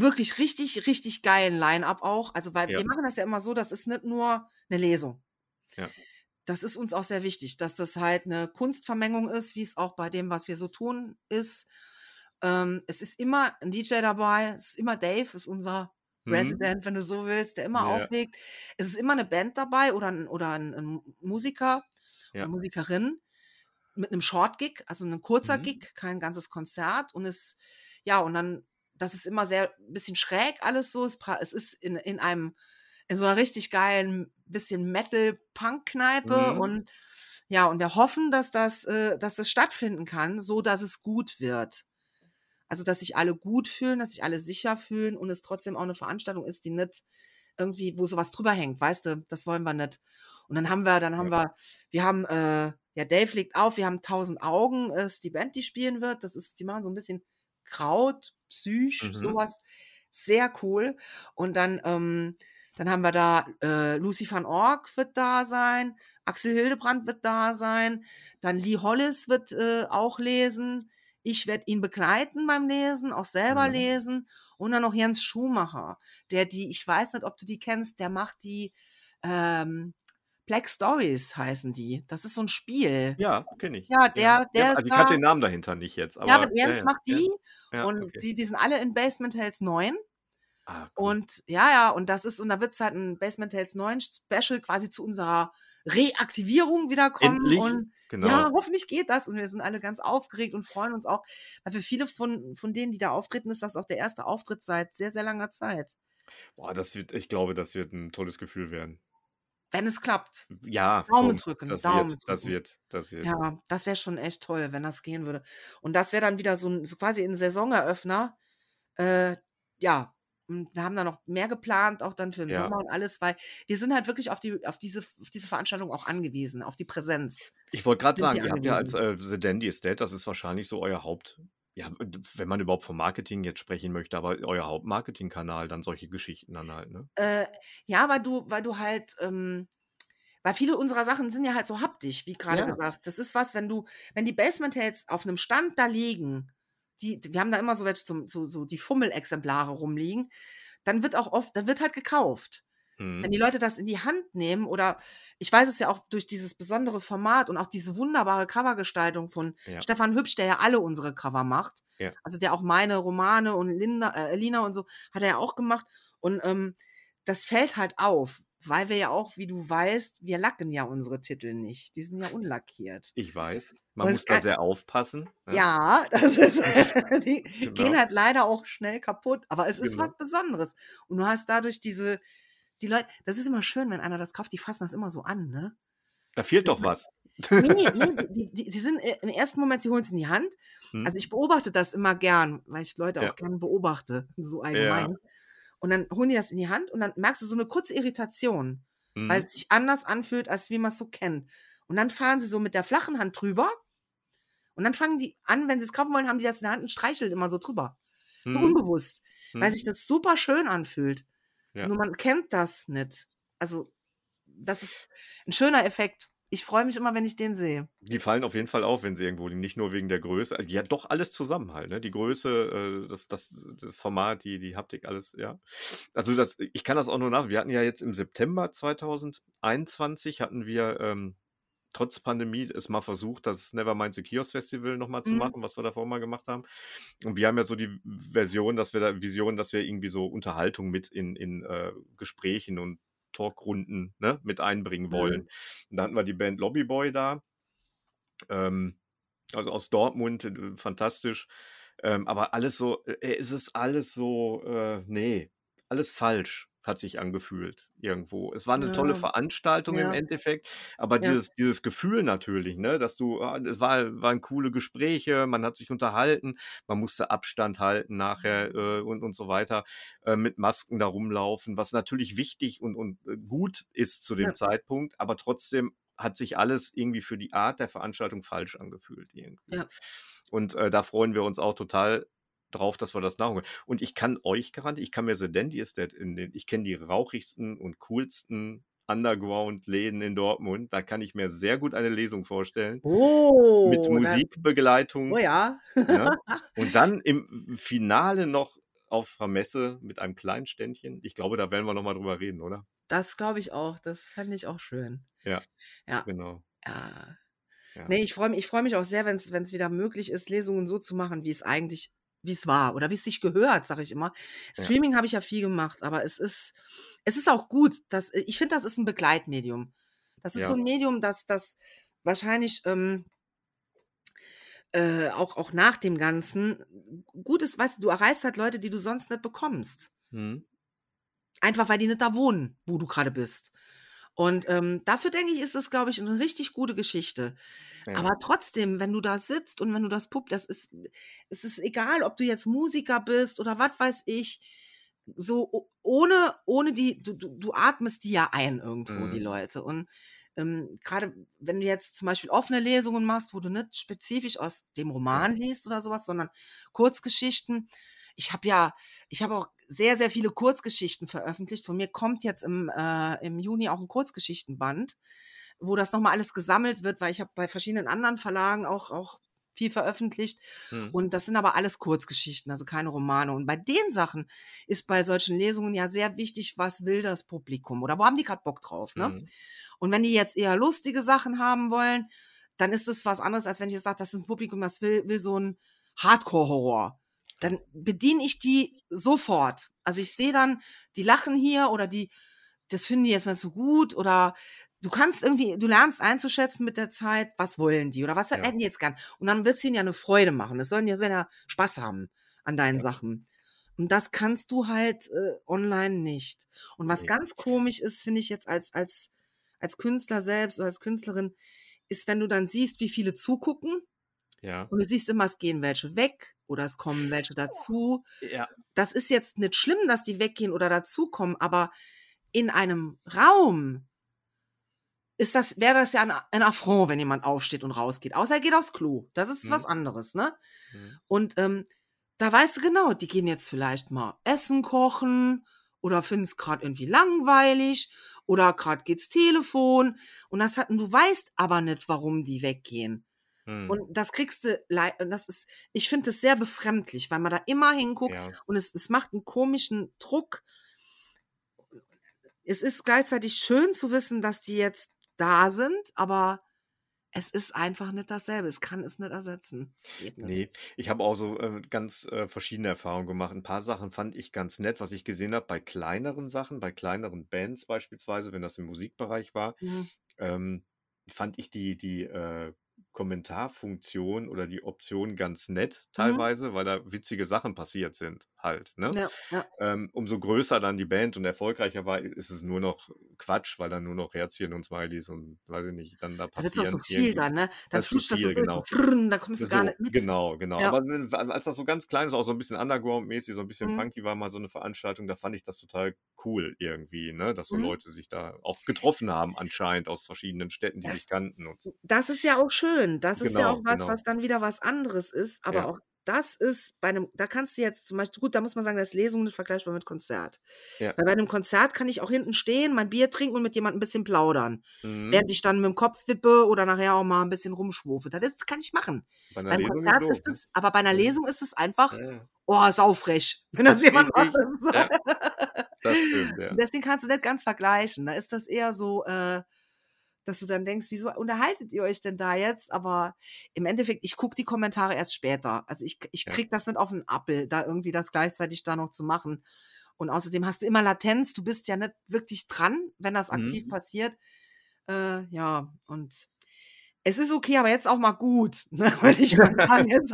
B: wirklich richtig, richtig geilen Line-up auch. Also, weil ja. wir machen das ja immer so, das ist nicht nur eine Lesung.
A: Ja.
B: Das ist uns auch sehr wichtig, dass das halt eine Kunstvermengung ist, wie es auch bei dem, was wir so tun, ist. Ähm, es ist immer ein DJ dabei, es ist immer Dave, ist unser mhm. Resident, wenn du so willst, der immer ja. auflegt. Es ist immer eine Band dabei oder ein, oder ein, ein Musiker ja. oder Musikerin mit einem Short-Gig, also ein kurzer mhm. Gig, kein ganzes Konzert. Und es, ja, und dann das ist immer sehr ein bisschen schräg alles so. Es, ist in, in einem, in so einer richtig geilen, bisschen Metal-Punk-Kneipe mhm. und ja, und wir hoffen, dass das, äh, dass das stattfinden kann, so dass es gut wird. Also, dass sich alle gut fühlen, dass sich alle sicher fühlen und es trotzdem auch eine Veranstaltung ist, die nicht irgendwie, wo sowas drüber hängt, weißt du, das wollen wir nicht. Und dann haben wir, dann haben ja. wir, wir haben, äh, ja, Dave legt auf, wir haben tausend Augen, ist die Band, die spielen wird. Das ist, die machen so ein bisschen Kraut, Psych, mhm. sowas. Sehr cool. Und dann, ähm, dann haben wir da äh, Lucy van Org wird da sein, Axel Hildebrand wird da sein, dann Lee Hollis wird äh, auch lesen. Ich werde ihn begleiten beim Lesen, auch selber mhm. lesen. Und dann noch Jens Schumacher, der die, ich weiß nicht, ob du die kennst, der macht die ähm, Black Stories heißen die. Das ist so ein Spiel.
A: Ja, kenne ich.
B: Ja, der, ja. der ja,
A: also ich hatte den Namen dahinter nicht jetzt. Aber,
B: ja, Jens ja, macht die und okay. die, die sind alle in Basement Tales 9. Ah, cool. Und ja, ja, und das ist, und da wird es halt ein Basement Tales 9 Special quasi zu unserer Reaktivierung wiederkommen.
A: Endlich?
B: Und genau. ja, hoffentlich geht das. Und wir sind alle ganz aufgeregt und freuen uns auch, weil für viele von, von denen, die da auftreten, ist das auch der erste Auftritt seit sehr, sehr langer Zeit.
A: Boah, das wird, ich glaube, das wird ein tolles Gefühl werden.
B: Wenn es klappt.
A: Ja,
B: Daumen
A: komm,
B: drücken,
A: das
B: Daumen
A: wird, das
B: drücken.
A: wird, das wird.
B: Ja, das wäre schon echt toll, wenn das gehen würde. Und das wäre dann wieder so 'n so quasi 'n Saisoneröffner. Äh, ja, und wir haben da noch mehr geplant, auch dann für 'n
A: Ja.
B: Sommer und alles, weil wir sind halt wirklich auf die auf diese auf diese Veranstaltung auch angewiesen, auf die Präsenz
A: Ich wollte
B: sind
A: sagen,
B: wir
A: ihr habt ja als, äh, The Dandy Estate, das ist wahrscheinlich so euer Haupt ja, wenn man überhaupt vom Marketing jetzt sprechen möchte, aber euer Hauptmarketingkanal, dann solche Geschichten dann halt, ne?
B: Äh, ja, weil du weil du halt, ähm weil viele unserer Sachen sind ja halt so haptisch, wie grade
A: Ja.
B: gesagt. Das ist was, wenn du wenn die Basement Tales auf 'nem Stand da liegen, die wir haben da immer so welche zum so so die Fummelexemplare rumliegen, dann wird auch oft dann wird halt gekauft. Wenn
A: Mhm.
B: die Leute das in die Hand nehmen oder ich weiß es ja auch durch dieses besondere Format und auch diese wunderbare Covergestaltung von
A: Ja.
B: Stefan Hübsch, der ja alle unsere Cover macht.
A: Ja.
B: Also, der auch meine Romane und Linda äh, Lina und so hat er ja auch gemacht. Und, ähm, das fällt halt auf, weil wir ja auch, wie du weißt wir lacken ja unsere Titel nicht. Die sind ja unlackiert.
A: Ich weiß. Man
B: Und
A: muss da sehr aufpassen, ne?
B: Ja, das ist die gehen
A: Genau.
B: halt leider auch schnell kaputt, aber es ist
A: Genau.
B: was Besonderes. Und du hast dadurch diese die Leut das ist immer schön, wenn einer das kauft, die fassen das immer so an, ne?
A: Da fehlt doch was.
B: Ne, ne, die die sie sind, äh, im ersten Moment sie holen's in die Hand.
A: Mhm.
B: Also, ich beobachte das immer gern, weil ich Leute
A: Ja.
B: auch gern beobachte, so
A: Ja.
B: allgemein. Und dann holen die das in die Hand und dann merkst du so 'ne kurze Irritation, weil
A: Mhm.
B: es sich anders anfühlt, als wie man's so kennt. Und dann fahren sie so mit der flachen Hand drüber und dann fangen die an, wenn sie's kaufen wollen, haben die das in der Hand und streicheln immer so drüber. So
A: Mhm.
B: unbewusst, weil
A: Mhm.
B: sich das super schön anfühlt.
A: Ja.
B: Nur man kennt das nicht. Also, das ist 'n schöner Effekt. Ich freue mich immer, wenn ich den sehe.
A: Die fallen auf jeden Fall auf, wenn sie irgendwo liegen, nicht nur wegen der Größe. Ja, doch alles zusammen halt, ne? Die Größe, äh, das das das Format, die die Haptik, alles, ja. Also, das ich kann das auch nur nach wir hatten ja jetzt im September 2021 hatten wir, ähm, trotz Pandemie es mal versucht, das Nevermind the Kiosk Festival noch mal zu
B: Mhm.
A: machen, was wir davor mal gemacht haben. Und wir haben ja so die Version, dass wir da Vision, dass wir irgendwie so Unterhaltung mit in in, äh, Gesprächen und Talkrunden, ne, mit einbringen wollen.
B: Mhm.
A: Und da hatten wir die Band Lobbyboy da. Ähm, also, aus Dortmund, äh, fantastisch. Ähm, aber alles so äh, es ist alles so, äh, ne, alles falsch, hat sich angefühlt irgendwo. Es war 'ne tolle
B: Ja.
A: Veranstaltung im
B: Ja.
A: Endeffekt, aber
B: Ja.
A: dieses dieses Gefühl natürlich, ne, dass du ah, es war waren coole Gespräche, man hat sich unterhalten, man musste Abstand halten nachher, äh, und und so weiter, äh, mit Masken da rumlaufen, was natürlich wichtig und und, äh, gut ist zu dem. Zeitpunkt, aber trotzdem hat sich alles irgendwie für die Art der Veranstaltung falsch angefühlt irgendwie. Und, äh, da freuen wir uns auch total drauf, dass wir das nachholen. Und ich kann euch garantieren ich kann mir The Dandy Estate in den ich kenne die rauchigsten und coolsten Underground-Läden in Dortmund. Da kann ich mir sehr gut eine Lesung vorstellen. Mit
B: Oh, das
A: Musikbegleitung,
B: Oh ja.
A: ne? Und dann im Finale noch auf 'ner Messe mit einem kleinen Ständchen. Ich glaube, da werden wir noch mal drüber reden, oder?
B: Das glaube ich auch. Das fände ich auch schön.
A: Ja,
B: Ja.
A: genau.
B: Ja.
A: Ja.
B: Ne, ich freue mich ich freue mich auch sehr, wenn's wenn's wieder möglich ist, Lesungen so zu machen, wie es eigentlich wie's war oder wie's sich gehört, sage ich immer.
A: Ja.
B: Streaming habe ich ja viel gemacht, aber es ist es ist auch gut, dass äh, ich finde, das ist 'n Begleitmedium. Das ist so
A: Ja.
B: 'n Medium, das das wahrscheinlich, ähm äh, auch auch nach dem Ganzen gut ist. Weißt du, du erreichst halt Leute, die du sonst nicht bekommst.
A: Mhm.
B: Einfach, weil die nicht da wohnen, wo du grade bist. Und, ähm, dafür denke ich, ist es, glaube ich, 'ne richtig gute Geschichte.
A: Ja.
B: Aber trotzdem, wenn du da sitzt und wenn du das Pub das ist es ist egal, ob du jetzt Musiker bist oder was weiß ich, so ohne ohne die du du du atmest die ja ein irgendwo, die
A: Mhm.
B: Leute. Und, ähm, grade wenn du jetzt zum Beispiel offene Lesungen machst, wo du nicht spezifisch aus dem. Roman liest oder so was, sondern Kurzgeschichten. Ich habe ja ich habe auch sehr, sehr viele Kurzgeschichten veröffentlicht. Von mir kommt jetzt im äh, im Juni auch 'n Kurzgeschichtenband, wo das noch mal alles gesammelt wird, weil ich habe bei verschiedenen anderen Verlagen auch auch viel veröffentlicht.
A: Mhm.
B: Und das sind aber alles Kurzgeschichten, also keine Romane. Und bei den Sachen ist bei solchen Lesungen ja sehr wichtig, was will das Publikum oder wo haben die grad Bock drauf, ne?
A: Mhm.
B: Und wenn die jetzt eher lustige Sachen haben wollen, dann ist es was anderes, als wenn ich jetzt sage, das ist 'n Publikum, das will will so 'n Hardcore-Horror. Dann bediene ich die sofort. Also, ich sehe dann, die lachen hier oder die das finden die jetzt nicht so gut oder du kannst irgendwie du lernst einzuschätzen mit der Zeit, was wollen die oder was
A: Ja.
B: hätten die jetzt gern. Und dann willst du ihnen ja 'ne Freude machen. Es sollen ja ja Spaß haben an deinen
A: Ja.
B: Sachen. Und das kannst du halt, äh, online nicht. Und was
A: Ne.
B: ganz komisch ist, finde ich jetzt als als als Künstler selbst oder als Künstlerin, ist, wenn du dann siehst, wie viele zugucken
A: Ja.
B: und du siehst immer, es gehen welche weg oder es kommen welche dazu.
A: Ja.
B: Das ist jetzt nicht schlimm, dass die weggehen oder dazukommen, aber in einem Raum ist das, wäre das ja ein, ein Affront, wenn jemand aufsteht und rausgeht. Außer er geht aufs Klo. Das ist
A: Mhm.
B: was anderes, ne?
A: Mhm.
B: Und ähm, da weißt du genau, die gehen jetzt vielleicht mal Essen kochen oder finden es gerade irgendwie langweilig oder gerade geht's Telefon und das hatten du weißt aber nicht, warum die weggehen.
A: Mhm.
B: Und das kriegst du, das ist, ich finde es sehr befremdlich, weil man da immer hinguckt
A: Ja.
B: und es, es macht einen komischen Druck. Es ist gleichzeitig schön zu wissen, dass die jetzt da sind, aber es ist einfach nicht dasselbe. Es kann es nicht ersetzen. Es nicht.
A: Nee, ich habe auch so äh, ganz äh, verschiedene Erfahrungen gemacht. Ein paar Sachen fand ich ganz nett, was ich gesehen habe bei kleineren Sachen, bei kleineren Bands beispielsweise, wenn das im Musikbereich war,
B: Mhm.
A: ähm, fand ich die, die äh, Kommentarfunktion oder die Option ganz nett
B: Mhm.
A: teilweise, weil da witzige Sachen passiert sind halt. Ne?
B: Ja, ja.
A: Ähm, umso größer dann die Band und erfolgreicher war, ist es nur noch Quatsch, weil dann nur noch Herzchen und Smileys und weiß ich nicht, dann da
B: Da wird's doch
A: passieren.
B: so viel dann, ne? Dann
A: Das ist
B: fliegt das so
A: viel, genau.
B: frrrn, da kommst du gar
A: So,
B: nicht mit.
A: genau, genau.
B: Ja.
A: Aber als das so ganz klein ist, auch so ein bisschen Underground-mäßig, so ein bisschen
B: Mhm.
A: funky war mal so eine Veranstaltung, da fand ich das total cool irgendwie, ne? Dass so
B: Mhm.
A: Leute sich da auch getroffen haben anscheinend aus verschiedenen Städten, die
B: Das
A: sich kannten und so.
B: Das ist ja auch schön. Das ist ja
A: Genau,
B: auch was,
A: genau.
B: was dann wieder was anderes ist. Aber
A: Ja.
B: auch das ist bei einem, da kannst du jetzt zum Beispiel, gut, da muss man sagen, da ist Lesung nicht vergleichbar mit Konzert.
A: Ja.
B: Weil bei einem Konzert kann ich auch hinten stehen, mein Bier trinken und mit jemandem ein bisschen plaudern.
A: Mhm.
B: Während ich dann mit dem Kopf wippe oder nachher auch mal ein bisschen rumschwufe. Das ist, kann ich machen.
A: Bei einer
B: Beim
A: Lesung ist
B: Konzert
A: doof,
B: ist
A: ne?
B: es, aber bei einer
A: Ja.
B: Lesung ist es einfach,
A: Ja,
B: oh, saufrech, wenn das jemand macht.
A: Ja. Das stimmt, ja.
B: Deswegen kannst du nicht ganz vergleichen. Da ist das eher so, äh, dass du dann denkst, wieso unterhaltet ihr euch denn da jetzt? Aber im Endeffekt, ich gucke die Kommentare erst später. Also ich, ich krieg das nicht auf den Appel, da irgendwie das gleichzeitig da noch zu machen. Und außerdem hast du immer Latenz, du bist ja nicht wirklich dran, wenn das aktiv
A: Mhm.
B: passiert. Äh, ja, und es ist okay, aber jetzt auch mal gut, ne? Würde ich mal sagen. Jetzt.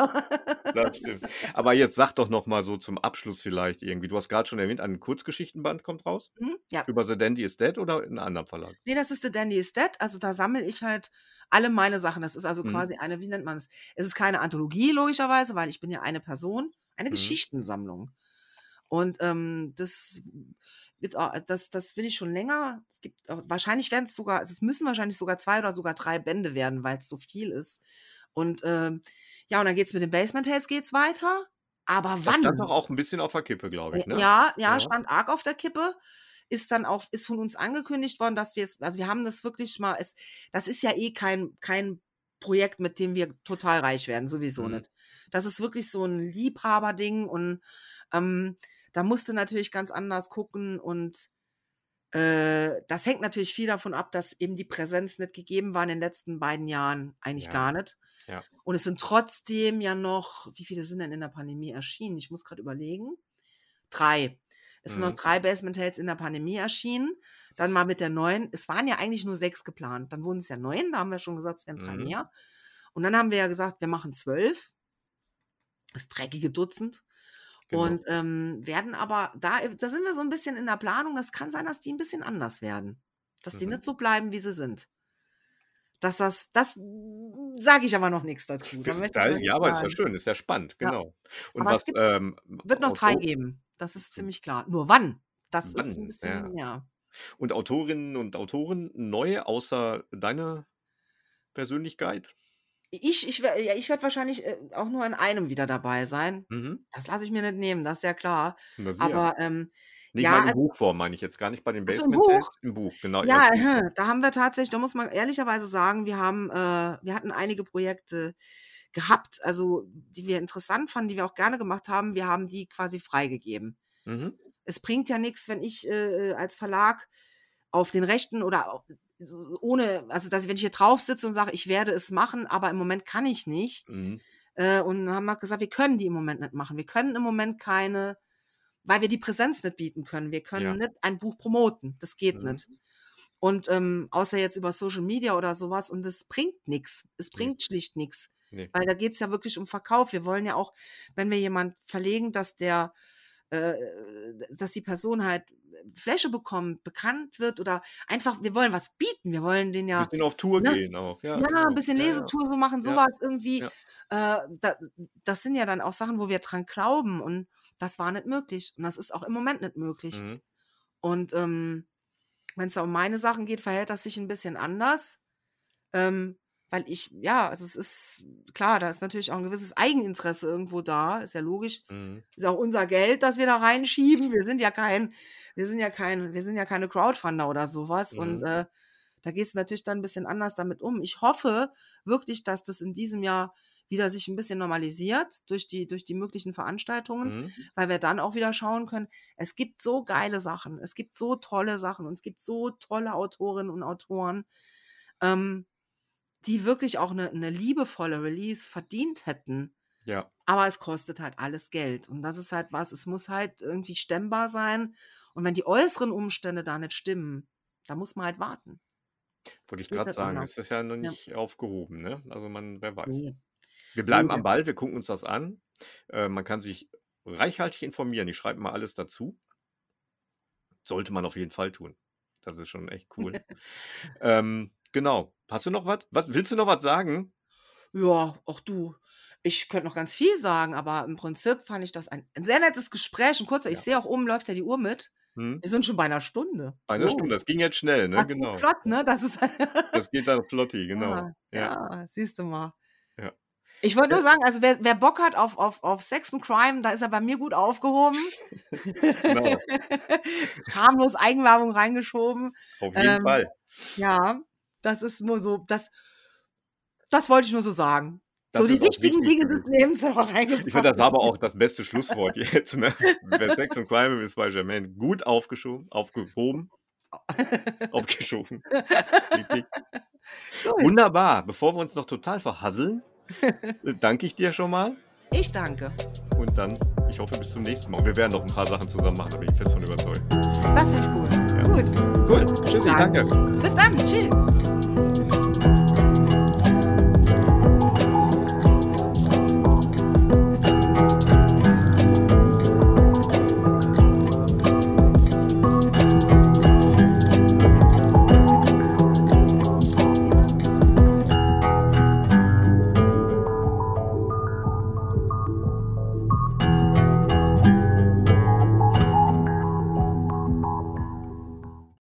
A: Das stimmt. Aber jetzt sag doch noch mal so zum Abschluss vielleicht irgendwie. Du hast gerade schon erwähnt, ein Kurzgeschichtenband kommt raus.
B: Hm? Ja.
A: Über The Dandy is Dead oder in einem anderen Verlag?
B: Nee, das ist The Dandy is Dead. Also da sammle ich halt alle meine Sachen. Das ist also
A: Mhm.
B: quasi eine, wie nennt man es? Es ist keine Anthologie, logischerweise, weil ich bin ja eine Person, eine
A: Mhm.
B: Geschichtensammlung. Und ähm, das auch, das, das will ich schon länger. Es gibt auch, wahrscheinlich werden es sogar, es müssen wahrscheinlich sogar zwei oder sogar drei Bände werden, weil es so viel ist. Und ähm, ja, und dann geht es mit den Basement Tales geht's weiter. Aber
A: Das
B: wann?
A: stand doch auch ein bisschen auf der Kippe, glaube ich, ne?
B: Ja, ja,
A: Ja.
B: stand arg auf der Kippe. Ist dann auch, ist von uns angekündigt worden, dass wir es, also wir haben das wirklich mal, es, das ist ja eh kein, kein Projekt, mit dem wir total reich werden, sowieso
A: Mhm.
B: nicht. Das ist wirklich so ein Liebhaberding und ähm, da musste natürlich ganz anders gucken und äh, das hängt natürlich viel davon ab, dass eben die Präsenz nicht gegeben war in den letzten beiden Jahren, eigentlich
A: Ja.
B: gar nicht.
A: Ja.
B: Und es sind trotzdem ja noch, wie viele sind denn in der Pandemie erschienen? Ich muss gerade überlegen. Drei. Es sind noch
A: Mhm.
B: drei Basement Tales in der Pandemie erschienen. Dann mal mit der neuen. Es waren ja eigentlich nur sechs geplant. Dann wurden es ja neun. Da haben wir schon gesagt, es werden drei
A: Mhm.
B: mehr. Und dann haben wir ja gesagt, wir machen zwölf. Das dreckige Dutzend.
A: Genau.
B: Und ähm, werden aber, da, da sind wir so ein bisschen in der Planung. Das kann sein, dass die ein bisschen anders werden. Dass die
A: Mhm.
B: nicht so bleiben, wie sie sind. Dass das, das sage ich aber noch nichts dazu. Da
A: da, ja, aber ist ja schön, ist ja spannend,
B: Ja.
A: genau. Und
B: Aber
A: was
B: gibt,
A: ähm,
B: wird noch drei geben. Das ist ziemlich klar. Nur wann? Das ist ein
A: wann?
B: bisschen,
A: Ja.
B: ja.
A: Und Autorinnen und Autoren neu, außer deine Persönlichkeit?
B: Ich, ich, ja, ich werde wahrscheinlich äh, auch nur in einem wieder dabei sein.
A: Mhm.
B: Das lasse ich mir nicht nehmen, das ist ja klar.
A: Na sicher.
B: Aber ähm,
A: Nicht
B: ja,
A: mal
B: also,
A: Buchform, meine ich jetzt gar nicht bei den
B: im
A: Basement Tales.
B: Buch.
A: Im Buch, genau,
B: Ja, äh, da haben wir tatsächlich, da muss man ehrlicherweise sagen, wir haben, äh, wir hatten einige Projekte gehabt, also die wir interessant fanden, die wir auch gerne gemacht haben. Wir haben die quasi freigegeben.
A: Mhm.
B: Es bringt ja nichts, wenn ich äh, als Verlag auf den Rechten oder so ohne, also dass ich, wenn ich hier drauf sitze und sage, ich werde es machen, aber im Moment kann ich nicht.
A: Mhm.
B: Äh, und dann haben wir gesagt, wir können die im Moment nicht machen. Wir können im Moment keine, weil wir die Präsenz nicht bieten können. Wir können
A: Ja.
B: nicht ein Buch promoten. Das geht
A: Mhm.
B: nicht. Und ähm, außer jetzt über Social Media oder sowas. Und das bringt nichts. Es
A: Nee.
B: bringt schlicht nichts.
A: Nee.
B: Weil da geht es ja wirklich um Verkauf. Wir wollen ja auch, wenn wir jemand verlegen, dass der, äh, dass die Person halt Fläche bekommt, bekannt wird oder einfach, wir wollen was bieten. Wir wollen den
A: Ein
B: ja,
A: bisschen auf Tour
B: ne?
A: gehen auch. Ja,
B: Ja, ein
A: genau.
B: bisschen
A: Ja, ja.
B: Lesetour so machen,
A: Ja.
B: sowas irgendwie.
A: Ja.
B: Äh, da, das sind ja dann auch Sachen, wo wir dran glauben und das war nicht möglich und das ist auch im Moment nicht möglich.
A: Mhm.
B: Und ähm, wenn es da um meine Sachen geht, verhält das sich ein bisschen anders. Ähm, weil ich, ja, also es ist klar, da ist natürlich auch ein gewisses Eigeninteresse irgendwo da, ist ja logisch.
A: Mhm.
B: Ist auch unser Geld, das wir da reinschieben. Wir sind ja kein, wir sind ja kein, wir sind ja keine Crowdfunder oder sowas. Und
A: Mhm.
B: äh, da gehst du natürlich dann ein bisschen anders damit um. Ich hoffe wirklich, dass das in diesem Jahr wieder sich ein bisschen normalisiert durch die, durch die möglichen Veranstaltungen
A: Mhm.
B: weil wir dann auch wieder schauen können, es gibt so geile Sachen, es gibt so tolle Sachen und es gibt so tolle Autorinnen und Autoren, ähm, die wirklich auch eine, eine liebevolle Release verdient hätten.
A: Ja.
B: Aber es kostet halt alles Geld. Und das ist halt was, es muss halt irgendwie stemmbar sein. Und wenn die äußeren Umstände da nicht stimmen, da muss man halt warten.
A: Wollte ich gerade
B: nicht
A: sagen,
B: anders.
A: ist das ja noch
B: Ja.
A: nicht aufgehoben, ne? Also man, wer weiß.
B: Nee.
A: Wir bleiben
B: Nee,
A: am Ball, wir gucken uns das an. Äh, man kann sich reichhaltig informieren. Ich schreibe mal alles dazu. Sollte man auf jeden Fall tun. Das ist schon echt cool. ähm, genau. Hast du noch was? was? Willst du noch was sagen?
B: Ja, auch du. Ich könnte noch ganz viel sagen, aber im Prinzip fand ich das ein, ein sehr nettes Gespräch. Und kurz, ich
A: Ja.
B: sehe auch oben läuft ja die Uhr mit.
A: Hm?
B: Wir sind schon bei einer Stunde.
A: Bei einer
B: Wow.
A: Stunde. Das ging jetzt schnell, ne?
B: Das geht
A: Genau.
B: flott, ne? Das ist
A: Das geht dann flotti, genau.
B: ja,
A: Ja.
B: ja, siehst du mal.
A: Ja.
B: Ich wollte nur sagen, also wer, wer Bock hat auf, auf, auf Sex und Crime, da ist er bei mir gut aufgehoben.
A: Genau.
B: Harmlos Eigenwerbung reingeschoben.
A: Auf jeden
B: Ähm,
A: Fall.
B: Ja, das ist nur so, das, das wollte ich nur so sagen.
A: Das
B: so die wichtigen
A: wichtig
B: Dinge des. Lebens sind auch reingepackt.
A: Ich finde, das war aber auch das beste Schlusswort jetzt. Ne? Wer Sex und Crime ist bei Germaine gut aufgeschoben, aufgehoben, aufgeschoben. Wunderbar. Bevor wir uns noch total verhasseln, danke ich dir schon mal.
B: Ich danke.
A: Und dann, ich hoffe, bis zum nächsten Mal. Und wir werden noch ein paar Sachen zusammen machen, da bin ich fest von überzeugt.
B: Das finde ich gut.
A: Ja.
B: Gut.
A: Cool. Tschüssi, danke.
B: Bis dann. Tschüss.